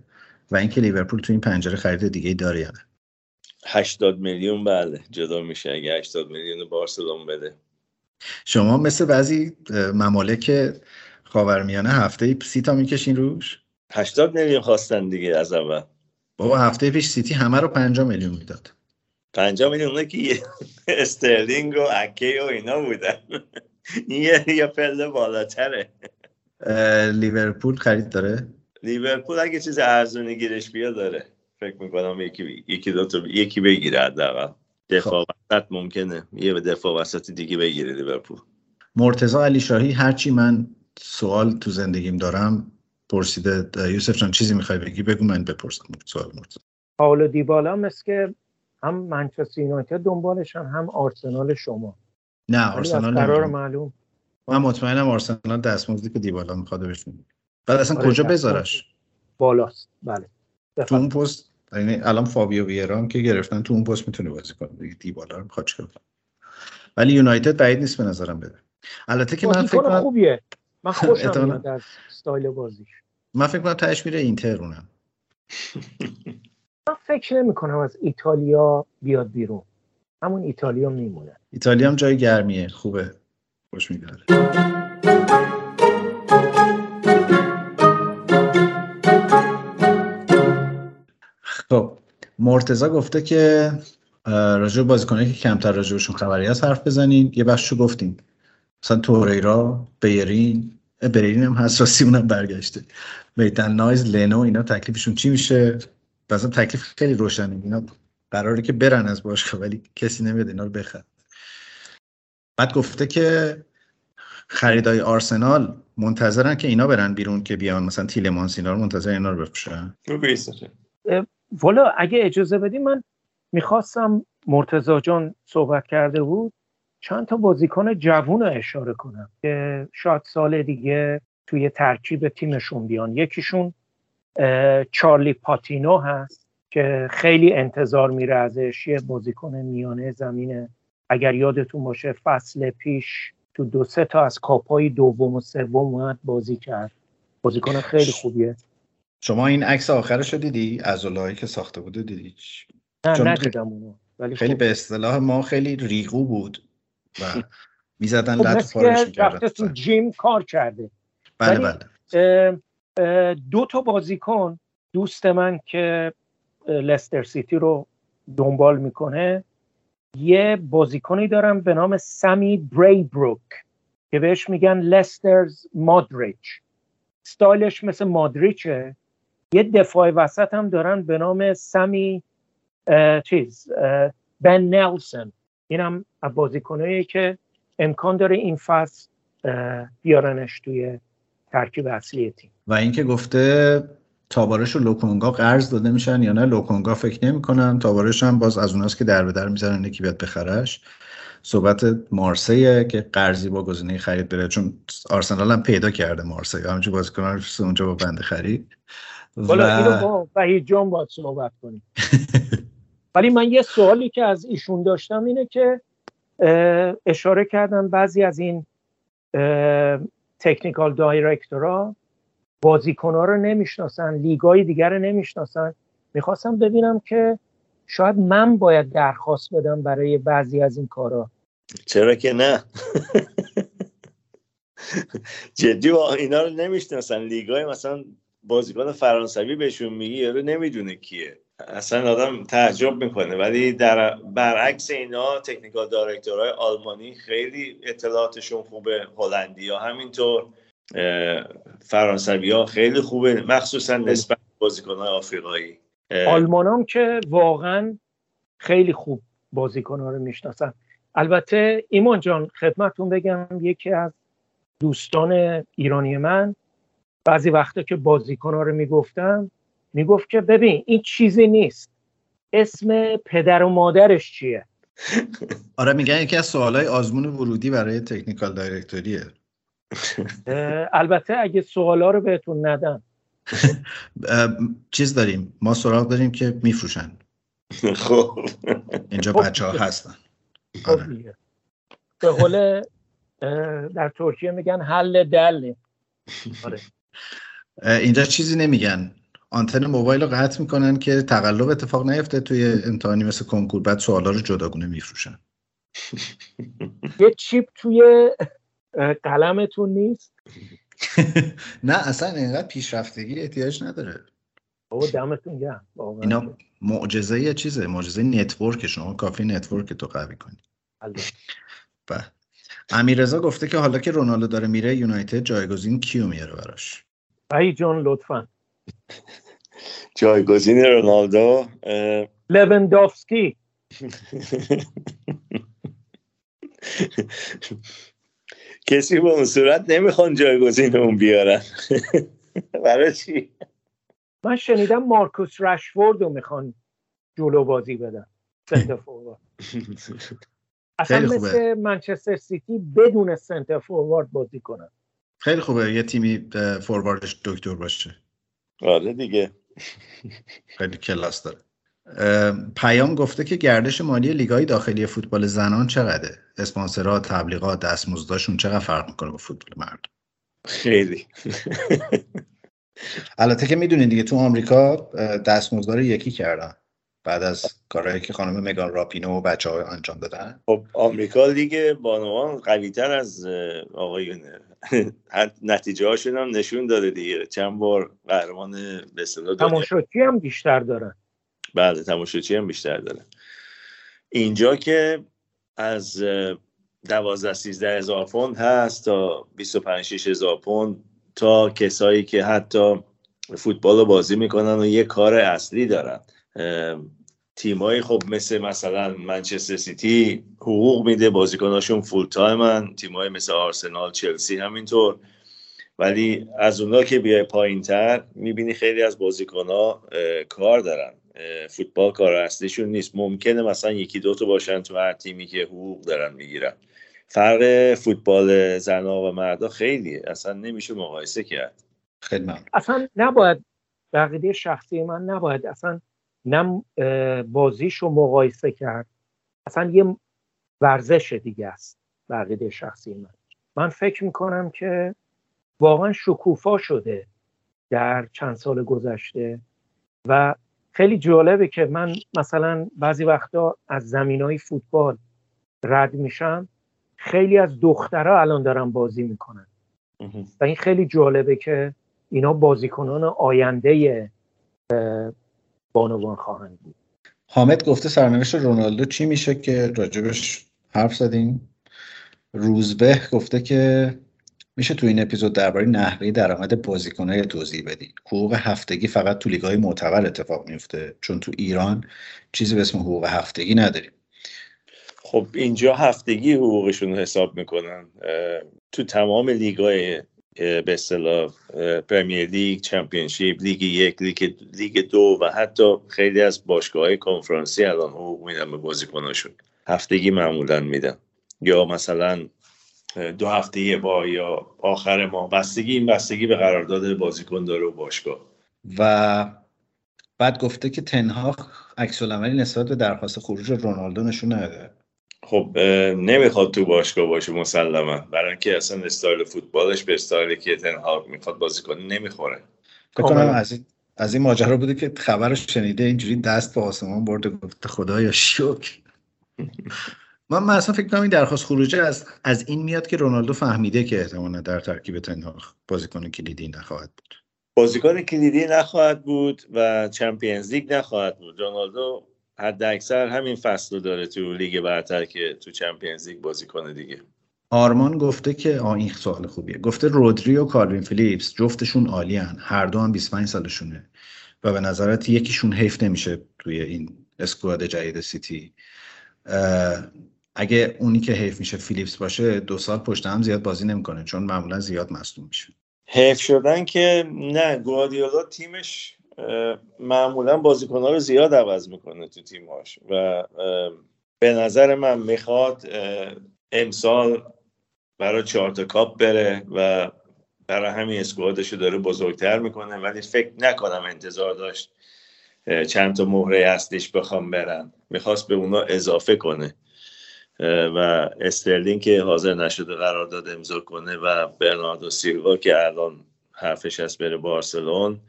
و اینکه لیورپول تو این پنجره خرید دیگه داره یا 80 میلیون بله جدا میشه اگه 80 میلیون بارسلون بده. شما مثل بعضی ممالک خاورمیانه هفته سی تا می‌کشین روش؟ 80 میلیون خواستن دیگه از اول. بابا هفته پیش سیتی همه رو 5 میلیون می‌داد. 5 میلیون که استرلینگ و اکه و اینا بودن. این یه پله بالاتره. لیورپول خرید داره؟ لیورپول اگه چیز ارزونی گیرش بیاد داره. فکر می‌کنم یکی یکی دو تا یکی بگیره حداقل. دفاع خب. وسط ممکنه. یه دفاع وسط دیگه بگیره لیورپول. مرتضی علی شاهی هرچی من سوال تو زندگیم دارم پرسیده یوسف جان چیزی می‌خوای بگی؟ بگو من بپرسم. سوال مرتضی. پاولو دیبالا مثل که هم منچستر یونایتد دنبالشن هم آرسنال شما. نه آرسنال قرار معلوم. من مطمئنم آرسنال دستمزدی که دیبالا می‌خواد بشون بعد اصلا آره، کجا بذارش؟ بالاست. بله. تو اون پست یعنی الان فابیو ویرام که گرفتن تو اون پست می‌تونه بازی کنه. دیگه دیبالا رو می‌خواد چیکار ولی یونایتد بعید نیست به نظرم بده البته که من فکر کنم خوبیه. من خوشم میاد از استایل بازیش من فکر کنم تاش میره اینتر اونم. من فکر نمی کنم از ایتالیا بیاد بیرون. همون ایتالیا میمونه. ایتالیا هم جای گرمیه. خوبه. خوش میگذره. خب مرتزا گفته که راجع بازیکنایی که کمتر راجع خبری هست حرف بزنین. یه بخشو گفتیم مثلا توریرا بیرین برین هم هست. راستی اونم برگشته. میتن نایز لنو اینا تکلیفشون چی میشه؟ مثلا تکلیف خیلی روشنه. اینا قراره که برن از باشگاه ولی کسی نمیاد اینا رو بخره بعد گفته که خریدای آرسنال منتظرن که اینا برن بیرون که بیان. مثلا تیلمانس اینا رو منتظر اینا رو بفروشن. والا اگه اجازه بدی من می‌خواستم مرتزا جان صحبت کرده بود چند تا بازیکن جوون رو اشاره کنم که شاید سال دیگه توی ترکیب تیمشون بیان. یکیشون چارلی پاتینو هست. که خیلی انتظار میره ازش. یه بازیکن میانه زمینه. اگر یادتون باشه فصل پیش تو دو سه تا از کاپای دوم و سوم اومد بازی کرد. بازیکن خیلی خوبیه. شما این عکس آخرش رو دیدی؟ از که ساخته بوده دیدی؟ نه ندیدم اونو. ولی خیلی به اصطلاح ما خیلی ریغو بود و می‌زدن خب لط پارش رفته تو جیم کار کرده. بله بله. دو تا بازیکن دوست من که لستر سیتی رو دنبال می‌کنه. یه بازیکنی دارم به نام سمی بروک که بهش میگن لسترز مادریچ ستایلش مثل مادریچه یه دفاع وسط هم دارن به نام سمی چیز بن نلسون. این هم بازیکنایی که امکان داره این فصل بیارنش توی ترکیب اصلی تیم. و اینکه گفته تابارش و لوکونگا قرض داده میشن یا نه لوکونگا فکر نمی‌کنم تابارش هم باز از اوناست که در به در می‌زنن یکی بیاد بخرش. صحبت مارسیه که قرضی با گزینه خرید بره چون آرسنال هم پیدا کرده مارسی. همونجور بازیکن اونجا با بنده خرید. و... اینو با وحید جان باید صحبت کنیم. ولی من یه سوالی که از ایشون داشتم اینه که اشاره کردم بعضی از این تکنیکال دایرکتورا بازیکنها رو نمی‌شناسن لیگای دیگر رو نمی‌شناسن. می‌خواستم ببینم که شاید من باید درخواست بدم برای بعضی از این کارا. چرا که نه؟ جدی اینا رو نمی‌شناسن. لیگای مثلا بازیکن فرانسوی بهشون میگی یارو نمی‌دونه کیه. اصلا آدم تعجب می‌کنه. ولی در برعکس اینا تکنیکال دایرکتورهای آلمانی خیلی اطلاعاتشون خوبه هلندی ها همینطور. فرانسوی ها خیلی خوبه. مخصوصا نسبت بازیکن های آفریقایی. آلمان هم که واقعا خیلی خوب بازیکن ها رو می‌شناسن. البته ایمان جان خدمتون بگم یکی از دوستان ایرانی من بعضی وقتا که بازیکن ها رو می‌گفتم می‌گفت که ببین این چیزی نیست. اسم پدر و مادرش چیه؟ آره میگن یکی از سوالای آزمون ورودی برای تکنیکال دایرکتوریه. البته اگه سوالا رو بهتون ندن چیز داریم. ما سراغ داریم که میفروشن. خب. اینجا خب. بچه ها هستن. خب آره. به قول در ترکیه میگن حل دل. آره. اینجا چیزی نمیگن. آنتن موبایل رو قطع می‌کنن که تقلب اتفاق نیفته توی امتحانی مثل کنکور بعد سوالا رو جداگونه میفروشن. یه چیپ توی قلمتون نیست؟ نه اصلا اینقدر پیشرفتگی احتیاج نداره. بابا دمتون گرم. اینا معجزه یه چیزه معجزه نتورک شما کافی نتورک تو قوی کنی. بله. امیرزا گفته که حالا که رونالدو داره میره یونایتد جایگزین کیو میاره براش؟ ای جان لطفا. جایگزین رونالدو لوندوفسکی کسی به اون صورت نمی‌خوان جایگزین اون بیارن. برای چی؟ من شنیدم مارکوس رشفورد رو می‌خوان جلو بازی بدن. سنتر فوروارد. اصلا مثل منچستر سیتی بدون سنتر فوروارد بازی کنن. خیلی خوبه. یه تیمی فورواردش دکتر باشه. آره دیگه. خیلی کلاس داره. پیام گفته که گردش مالی لیگای داخلی فوتبال زنان چقدره؟ اسپانسرها تبلیغات دستمزداشون چقدر فرق می‌کنه با فوتبال مرد خیلی. البته که می‌دونین دیگه تو آمریکا دستمزد یکی کردن بعد از کارهایی که خانم مگان راپینو و بچه ها انجام دادن. خب آمریکا لیگ بانوان قوی تر از آقایون نتیجه هاشون هم نشون داده دیگه. چند بار قهرمان به اصطلاح تماشاچی هم بیشتر دارن. بله تماشاچی هم بیشتر داره. اینجا که از دوازده سیزده هزار پوند هست تا 25 6 هزار پوند تا کسایی که حتی فوتبال رو بازی می‌کنن و یه کار اصلی دارن. تیمایی خب مثل مثلا منچستر سیتی حقوق میده بازیکناشون فول تایمن تیمایی مثل آرسنال چلسی همینطور. ولی از اونا که بیای پایین تر می‌بینی خیلی از ها کار دارن. فوتبال کار اصلیشون نیست. ممکنه مثلا یکی دوتا باشن تو هر تیمی که حقوق دارن می‌گیرن. فرق فوتبال زنا و مردا خیلی اصلا نمیشه مقایسه کرد. خیلی اصلا نباید بقیده شخصی من نباید اصلا نم بازیشو مقایسه کرد. اصلا یه ورزش دیگه است بقیده شخصی من. من فکر می‌کنم که واقعا شکوفا شده در چند سال گذشته و خیلی جالبه که من مثلا بعضی وقتا از زمین های فوتبال رد میشم خیلی از دخترها الان دارن بازی می‌کنن. و این خیلی جالبه که اینا بازیکنان آینده بانوان خواهند بود. حامد گفته سرنوشت رونالدو چی میشه که راجبش حرف زدیم؟ روزبه گفته که میشه تو این اپیزود درباره نحوه درآمد بازیکنای توضیح بدی. حقوق هفتگی فقط تو لیگ‌های معتبر اتفاق میفته چون تو ایران چیزی به اسم حقوق هفتگی نداریم. خب اینجا هفتگی حقوقشون حساب می‌کنن. تو تمام لیگ‌های به اصطلاح Premier League Championship لیگ یک لیگ لیگ دو و حتی خیلی از باشگاه کنفرانسی الان حقوق میدن به بازیکناشون. هفتگی معمولا میدن. یا مثلا دو هفته یه با یا آخر ماه. بستگی این بستگی به قرارداد بازیکن داره و باشگاه. و بعد گفته که تنها عکس نسبت به درخواست خروج رونالدو نشون نده. خب نمی‌خواد تو باشگاه باشه مسلما. برای اینکه اصلا استایل فوتبالش به استایلی که تنها می‌خواد بازی کنه نمی‌خوره. فکر از این از این ماجرا بوده که خبرش شنیده اینجوری دست به آسمان برده گفته خدایا شوک من اصلا فکر کنم این درخواست خروجه از از این میاد که رونالدو فهمیده که احتمالا در ترکیب تن‌هاخ بازیکن کلیدی نخواهد بود. بازیکن کلیدی نخواهد بود و Champions League نخواهد بود. رونالدو حد اکثر همین فصل رو داره تو لیگ برتر که تو Champions League بازی کنه دیگه. آرمان گفته که آ این سوال خوبیه. گفته رودری و کالوین فیلیپس جفتشون عالیان هر دو هم 25 سالشونه. و به نظرت یکیشون حیف نمیشه توی این اسکواد جدید سیتی. اگه اونی که حیف میشه فیلیپس باشه دو سال پشت هم زیاد بازی نمی‌کنه چون معمولا زیاد مصدوم میشه. حیف شدن که نه گوادیولا تیمش معمولا بازیکنها رو زیاد عوض می‌کنه تو تیماش و به نظر من می‌خواد امسال برای چهارتا کاپ بره و برای همین squad ش رو داره بزرگتر می‌کنه. ولی فکر نکنم انتظار داشت چند تا مهره اصلیش بخوان برن. می‌خواست به اونا اضافه کنه. و استرلینگ که حاضر نشده قرار داد امضا کنه و برناردو سیلوا که الان حرفش هست بره بارسلون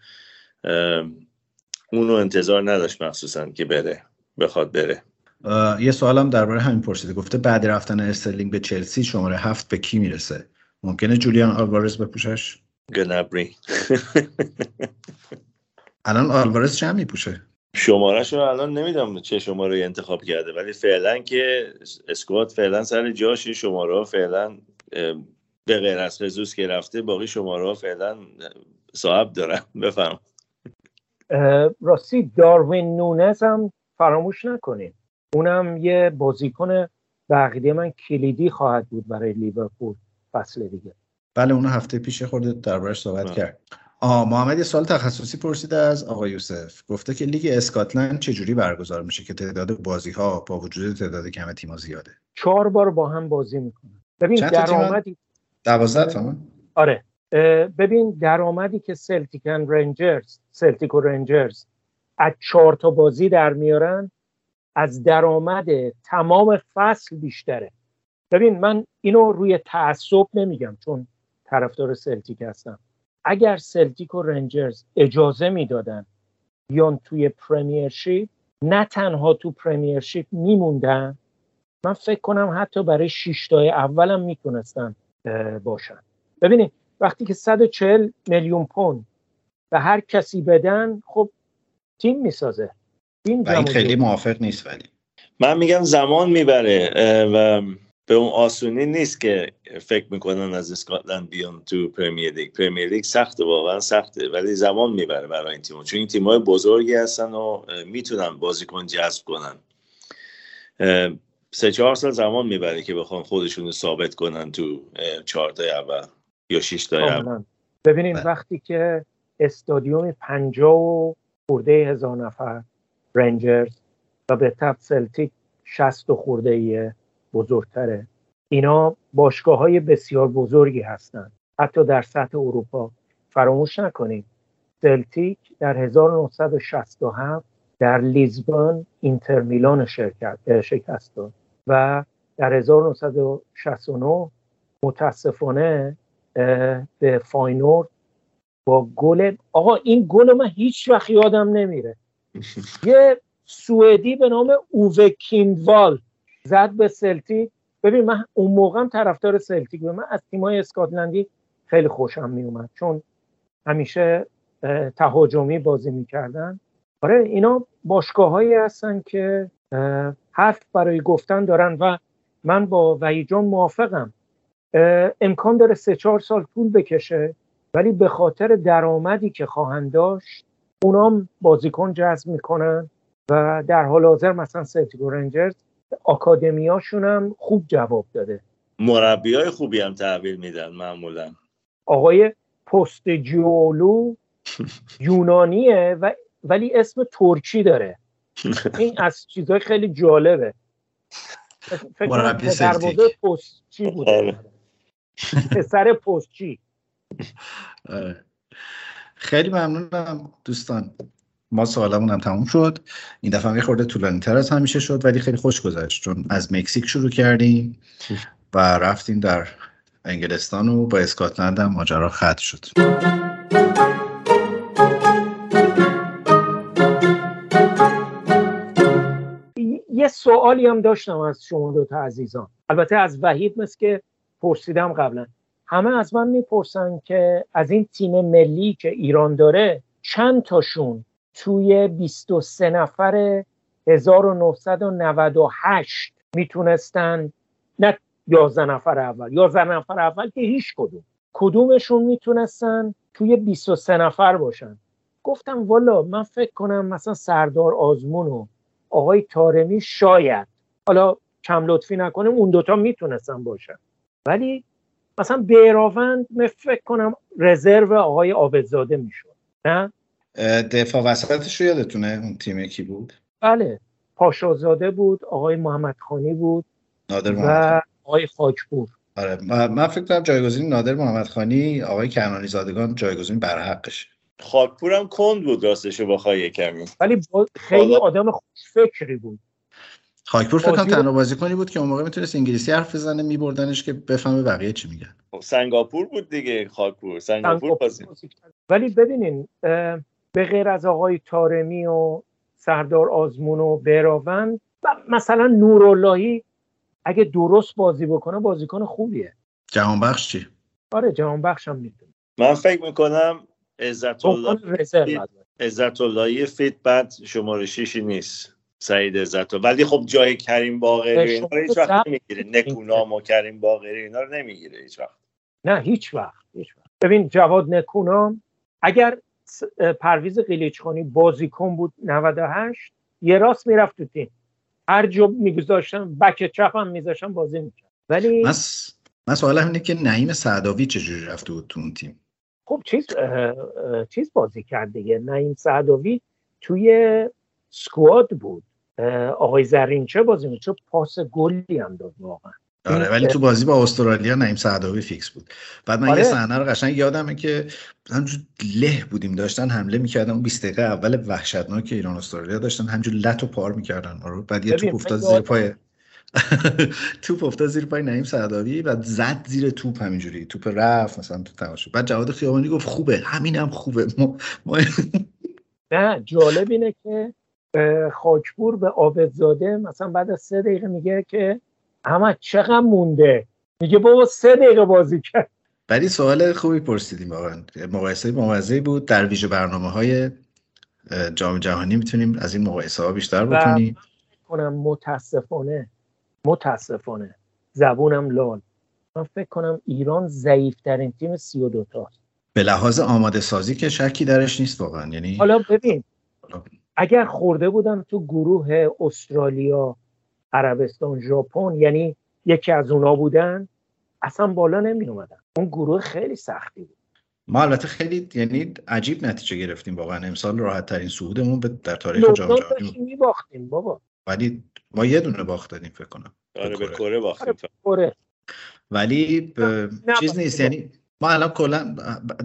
اونو انتظار نداشت مخصوصا که بره بخواد بره. یه سوالم درباره همین پرسیده. گفته بعد رفتن استرلینگ به چلسی شماره هفت به کی می‌رسه؟ ممکنه جولیان آلوارز بپوشش؟ گنبری. الان آلوارز چه میپوشه. شمارش رو الان نمی‌دونم چه شماره انتخاب کرده ولی فعلا که اسکوات فعلا سر جاش شماره ها فعلا به غیر از خزوس که رفته باقی شماره ها فعلا صاحب دارن. بفهم راستی داروین نونز هم فراموش نکنیم اونم یه بازیکن بقیده من کلیدی خواهد بود برای لیورپول فصل دیگه. بله اونو هفته پیش خورده دربارش صحبت کرد. آه محمد یه سوال تخصصی پرسیده از آقای یوسف. گفته که لیگ اسکاتلند چجوری برگزار میشه که تعداد بازی ها با وجود تعداد کم تیم‌ها زیاده؟ چهار بار با هم بازی می‌کنن. ببین درآمدی دوازده آره. ببین درآمدی که سلتیکن رنجرز سلتیک و رنجرز از چهار تا بازی در میارن از درآمد تمام فصل بیشتره. ببین من اینو روی تعصب نمیگم چون طرفدار سلتیک هستم. اگر سلتیک و رنجرز اجازه می‌دادن بیان توی Premiership نه تنها تو Premiership میموندن من فکر کنم حتی برای شیشتای اولم می‌تونستن باشن. ببینید وقتی که 140 میلیون پوند به هر کسی بدن خب تیم می‌سازه. این, این خیلی موافق نیست ولی. من میگم زمان می‌بره و به اون آسونی نیست که فکر می‌کنن از اسکاتلند بیان تو پرمیر لیگ. پرمیر لیگ سخته واقعا سخته ولی زمان می‌بره برای این تیم چون این تیم های بزرگی هستن و می‌تونن بازیکن جذب کنن. سه چهار سال زمان می‌بره که بخوان خودشون رو ثابت کنن تو چهارتای اول یا شش تا اول ببینید بله. وقتی که استادیوم پنجاه و خورده هزار نفر رنجرز و به تب سلتیک شست و خورده ایه بزرگتره. اینا باشگاه های بسیار بزرگی هستند. حتی در سطح اروپا. فراموش نکنید. سلتیک در 1967 در لیزبون اینتر میلان شرکت شکست داد. و در 1969 متاسفانه به فاینورد با گل آقا این گل من هیچ وقت یادم نمیره. یه سوئدی به نام اووه کیندوال زد به سلتیک. ببین من اون موقع هم طرفدار سلتیک به من از تیمای اسکاتلندی خیلی خوشم میومد چون همیشه تهاجمی بازی می‌کردن. آره اینا باشگاه هایی هستن که حرف برای گفتن دارن و من با وحیجان موافقم. امکان داره سه چهار سال طول بکشه ولی به خاطر درآمدی که خواهند داشت اونام بازیکن جذب می‌کنن و در حال حاضر مثلا سلتیک رنجرز آکادمیاشون هم خوب جواب داده. مربی های خوبی هم تحویل میدن معمولا. آقای پست جیولو یونانیه و ولی اسم ترکی داره. این از چیزهای خیلی جالبه. فکر پسر پستچی بوده. پسر پستچی. آره. خیلی ممنونم دوستان. ما سوالمون هم تموم شد. این دفعه یه خورده طولانی تر از همیشه شد ولی خیلی خوش گذشت چون از مکزیک شروع کردیم و رفتیم در انگلستان و با اسکاتلند هم ماجرا ختم شد. یه سوالی هم داشتم از شما دو تا عزیزان. البته از وحید مثل که پرسیدم قبلا. همه از من می‌پرسن که از این تیم ملی که ایران داره چند تاشون توی 23 نفر 1998 می‌تونستن نه 11 نفر اول 11 نفر اول که هیچ کدوم. کدومشون می‌تونستن توی 23 نفر باشن؟ گفتم والا من فکر کنم مثلا سردار آزمون و آقای تارمی شاید. حالا کم لطفی نکنیم اون دوتا می‌تونستن باشن. ولی مثلا بیراوند فکر کنم رزرو آقای آبدزاده می‌شد نه؟ دفاع وسطش رو یادتونه اون تیم کی بود؟ بله پاشازاده بود آقای محمد خانی بود نادر محمد و آقای خاکپور. آره من فکر کنم جایگزین نادر محمد خانی آقای کنانی زادگان جایگزین برحقش خاکپورم کند بود راستش با خواهی کمی ولی خیلی آدم فکری بود. خاکپور فکر کنم تنها بازیکنی بود که اون موقع می‌تونست انگلیسی حرف بزنه میبردنش که بفهمه بقیه چی میگن. خب، سنگاپور بود دیگه خاکپور. سنگاپور بازی ولی ببینین به غیر از آقای تارمی و سردار آزمون و براوند مثلا نوراللهی اگه درست بازی بکنه بازیکن خوبیه. جهانبخش چی؟ آره جهانبخش هم می‌تونه من فکر می‌کنم عزت الله عزت اللهی فیت بعد شماره شیشی نیست. سعید عزت. ولی خب جای کریم باقری اینا رو هیچ وقت نمی‌گیره. نکونام و کریم باقری اینا رو نمی‌گیره هیچ وقت. نه هیچ وقت هیچ وقت. ببین جواد نکونام اگر پرویز قلیچخانی بازیکن بود 98 یه راست می‌رفت تو تیم. هر جا میگذاشتن بک چپ هم میذاشتن بازی می‌کرد ولی من س- من سوالم اینه که نعیم سعداوی چجوری رفته بود تو اون تیم؟ خب چیز اه، اه، چیز بازی کرد دیگه. نعیم سعداوی توی سکواد بود. آقای زرینچه بازی می‌کرد. پاس گلی هم داد واقعا. آره ولی تو بازی با استرالیا نعیم سعداوی فیکس بود. بعد من آره. یه صحنه رو قشنگ یادمه که همجور له بودیم داشتن حمله می‌کردن. اون 20 دقیقه اول وحشتناک ایران استرالیا داشتن همجور و پار می‌کردن آره بعد یه توپ افتاد زیر پای توپ افتاد زیر پای نعیم سعداوی بعد زد زیر توپ همینجوری. توپ رفت مثلا تو تماشا. بعد جواد خیابانی گفت خوبه همینم خوبه. ما, ما نه جالب اینه که اه، خاکپور به عابدزاده مثلا بعد از سه دقیقه میگه که احمد چقدر مونده؟ میگه بابا سه دقیقه بازی کرد. ولی سوال خوبی پرسیدیم واقعا. مقایسه موضعی بود. در ویژه برنامه های جام جهانی می‌تونیم از این مقایسه ها بیشتر بکنیم کنم متاسفانه متاسفانه زبونم لال. من فکر کنم ایران ضعیفترین تیم سی و دوتاست به لحاظ آماده سازی که شکی درش نیست واقعا. یعنی حالا ببین اگر خورده بودم تو گروه استرالیا عربستان ژاپن یعنی یکی از اونا بودن اصلا بالا نمی اومدن اون گروه خیلی سختی بود. ما البته خیلی یعنی عجیب نتیجه گرفتیم واقعا. امسال راحت ترین صعودمون به در تاریخ جام جهانی میباختیم بابا. ولی ما یه دونه باخت دادیم فکر کنم. آره به کره. باختیم. کره. ولی ب... چیز نیست. یعنی ما الان کلا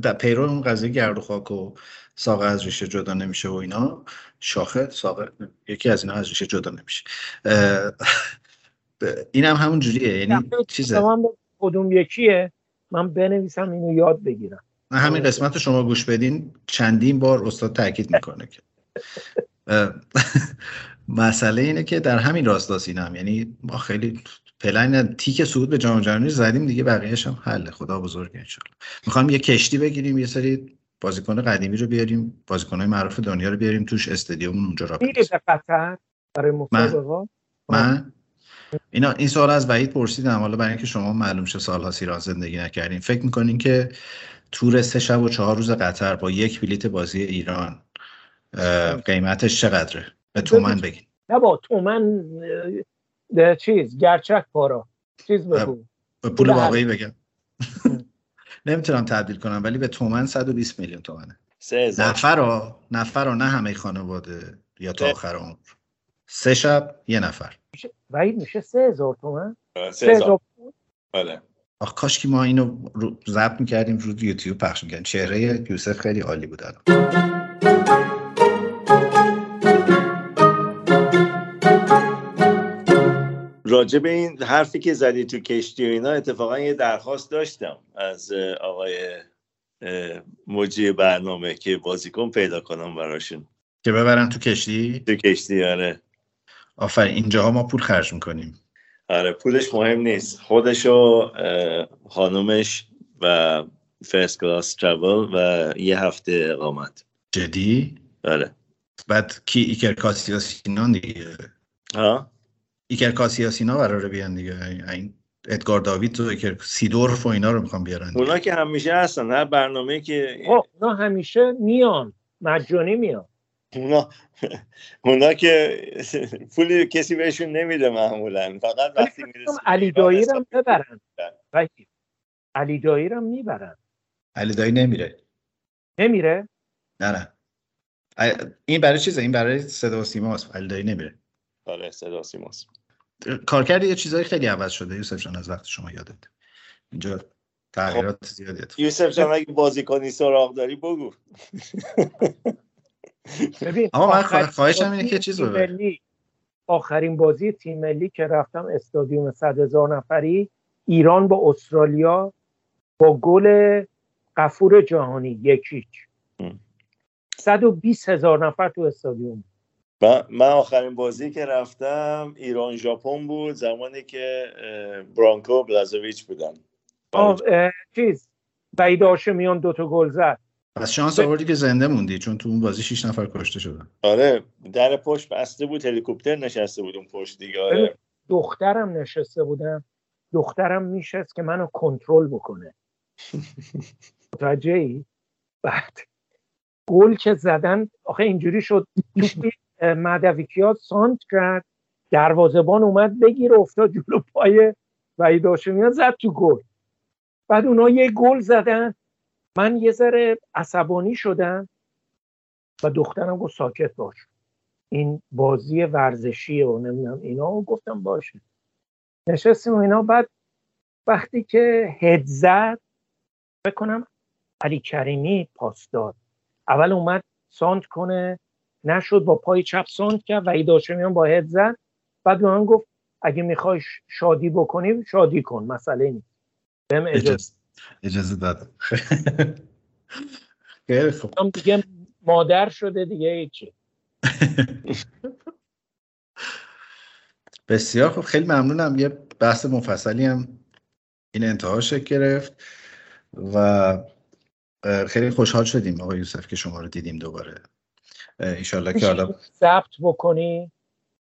در پیرو اون قضیه گرد و خاک و ساقه از ریشه جدا نمیشه و اینا. شاخه ساقه یکی از اینا از ریشه جدا نمیشه. اه، ب- این هم همون جوریه. یعنی چیزه؟ من کدوم یکیه. من بنویسم اینو یاد بگیرم. من همین قسمت شما گوش بدین. چندین بار استاد تاکید می‌کنه که. مسئله اینه که در همین راستاست این هم یعنی ما خیلی پلن تیک صعود به جام جهانی زدیم دیگه بقیه‌اش هم حله. خدا بزرگ انشالله می‌خوام یه کشتی بگیریم یه سری بازیکن قدیمی رو بیاریم بازیکنهای معروف دنیا رو بیاریم توش استادیوم اونجا را میری بندازیم. به قطر برای من اینا این سوال از وحید پرسیدم. حالا برای اینکه شما معلوم شه سالها ایران زندگی نکردین فکر می‌کنین که تور سه شب و چهار روز قطر با یک بلیت بازی ایران قیمتش چقدره؟ به تومن بگین. نه با تومن چیز گرچک پارا. چیز بگو. به پول واقعی بگم. نمی‌تونم تبدیل کنم ولی به تومن 120 میلیون تومنه. سه نفر ها نفر ها نه همه خانواده یا تا. آخر عمر. سه شب یه نفر. وحید میشه سه هزار تومن؟ سه سه هزار. هزار. بله. آخ کاش که ما اینو رو ضبط می‌کردیم رو یوتیوب پخش می‌کردیم. چهره یوسف خیلی عالی بود الان. راجع به این حرفی که زدی تو کشتی و اینا اتفاقا یه درخواست داشتم از آقای مجری برنامه که بازیکن پیدا کنم براشون. که ببرن تو کشتی؟ تو کشتی آره. آفرین اینجاها ما پول خرج می‌کنیم. آره پولش مهم نیست. خودش و خانومش و first class travel و یه هفته اقامت. جدی؟ آره. بعد کی ایکر کاسیاس اینا دیگه؟ ها؟ ایکر کاسیاس اینا قراره بیان دیگه. این ادگار داوید و ایکر سیدورف و اینا رو می‌خوام بیارن دیگه. اونا که همیشه هستن هر برنامه که خب اونا همیشه میان. مجانی میان. اونا اونا که پولی کسی بهشون نمیده معمولا. فقط وقتی می‌رسه علی دایی هم ببرن. علی دایی هم می‌برن. علی دایی نمیره. نمیره؟ نه نه. این برای چیزه؟ این برای صدا و سیماست علی دایی نمیره. آره صدا سیماست. کارکرد یه چیزای خیلی عوض شده. یوسف جان از وقت شما یادت. اینجا تغییرات زیادی اتفاق یوسف جان اگه بازیکنی سراغ داری بگو. ببین آقا من خواهشم اینه بازی که چیز تیم ببر. ملی آخرین بازی تیم ملی که رفتم استادیوم صد هزار نفری ایران با استرالیا با گل قفور جهانی یکیچ ام. 120 هزار نفر تو استادیوم. من من آخرین بازی که رفتم ایران ژاپن بود زمانی که برانکو بلازویچ بودن. آه، اه، چیز وحید هاشمیان دوتا گل زد. پس شانس آوردی که زنده موندی چون تو اون بازی 6 نفر کشته شدن. آره در پشت بسته بود هلیکوپتر نشسته بود اون پشت دیگه آره. دخترم نشسته بودم. دخترم میشست که منو کنترل بکنه. متوجه ای بعد گل که زدن آخه اینجوری شد. توپی مدویکیا سانت کرد. دروازبان اومد بگیر افتاد جلو پای وحید هاشمیان زد تو گل. بعد اونا یه گل زدن. من یه ذره عصبانی شدم و دخترم گفت ساکت باش. این بازی ورزشی و نمی‌دونم اینا. و گفتم باشه. نشستیم و اینا. بعد وقتی که هد زد بکنم علی کریمی پاس داد. اول اومد سانت کنه. نشد با پای چپ سانت کرد و ایداشمیان با هد زد. بعد من گفت اگه می‌خوای شادی بکنی شادی کن مسئله نیست. بهم اجازه اجازه داد. خیلی خوب. دیگه مادر شده دیگه چی. بسیار خوب. خیلی ممنونم. یه بحث مفصلی هم این انتها شکل گرفت و خیلی خوشحال شدیم آقای یوسف که شما رو دیدیم دوباره. ایشالله که حالا ثبت بکنی؟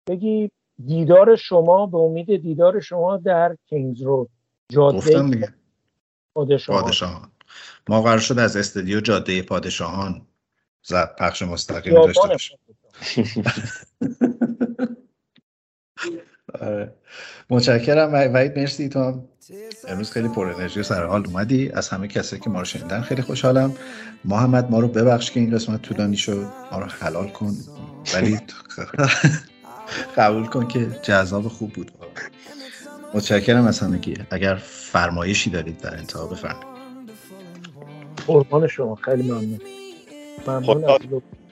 بگی دیدار شما به امید دیدار شما در کینگز رود جاده پادشاهان. پادشاهان. ما قرار شد از استودیو جاده پادشاهان زد پخش مستقیم داشته باشیم. آره. متشکرم. وحید مرسی. تو هم امروز خیلی پر انرژی سر حال اومدی. از همه کسایی که ما رو شنیدن خیلی خوشحالم. محمد ما رو ببخش که این قسمت طولانی شد. ما رو حلال کن. ولی قبول کن که جذاب خوب بود. متشکرم از همگی. اگر فرمایشی دارید در انتها بفرمایید. قربان شما. خیلی ممنون. ممنون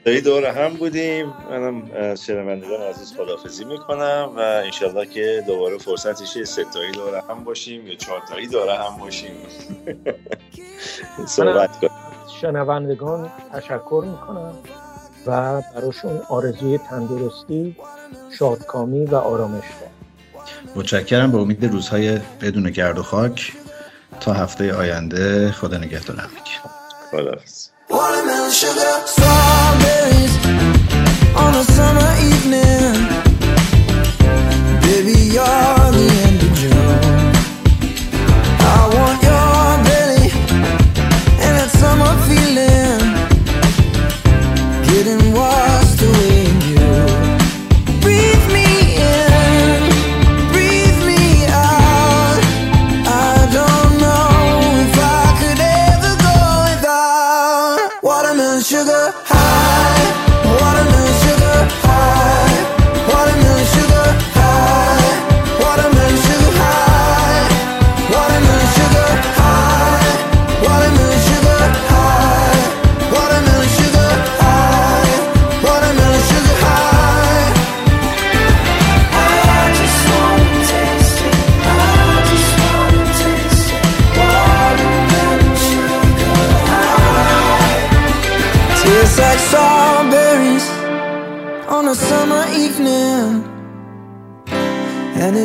داری دور هم بودیم. منم از شنوندگان عزیز خدافزی می‌کنم و انشالله که دوباره فرصتش ستایی دور هم باشیم یا چهارتایی دور هم باشیم. صحبت کنیم شنوندگان تشکر می‌کنم و براشون آرزوی تندرستی شادکامی و آرامش دارم. متشکرم. به امید روزهای بدون گرد و خاک تا هفته آینده. خدا نگهدار همگی. خداحافظ. Watermelon sugar, strawberries on a summer evening. Baby, you're the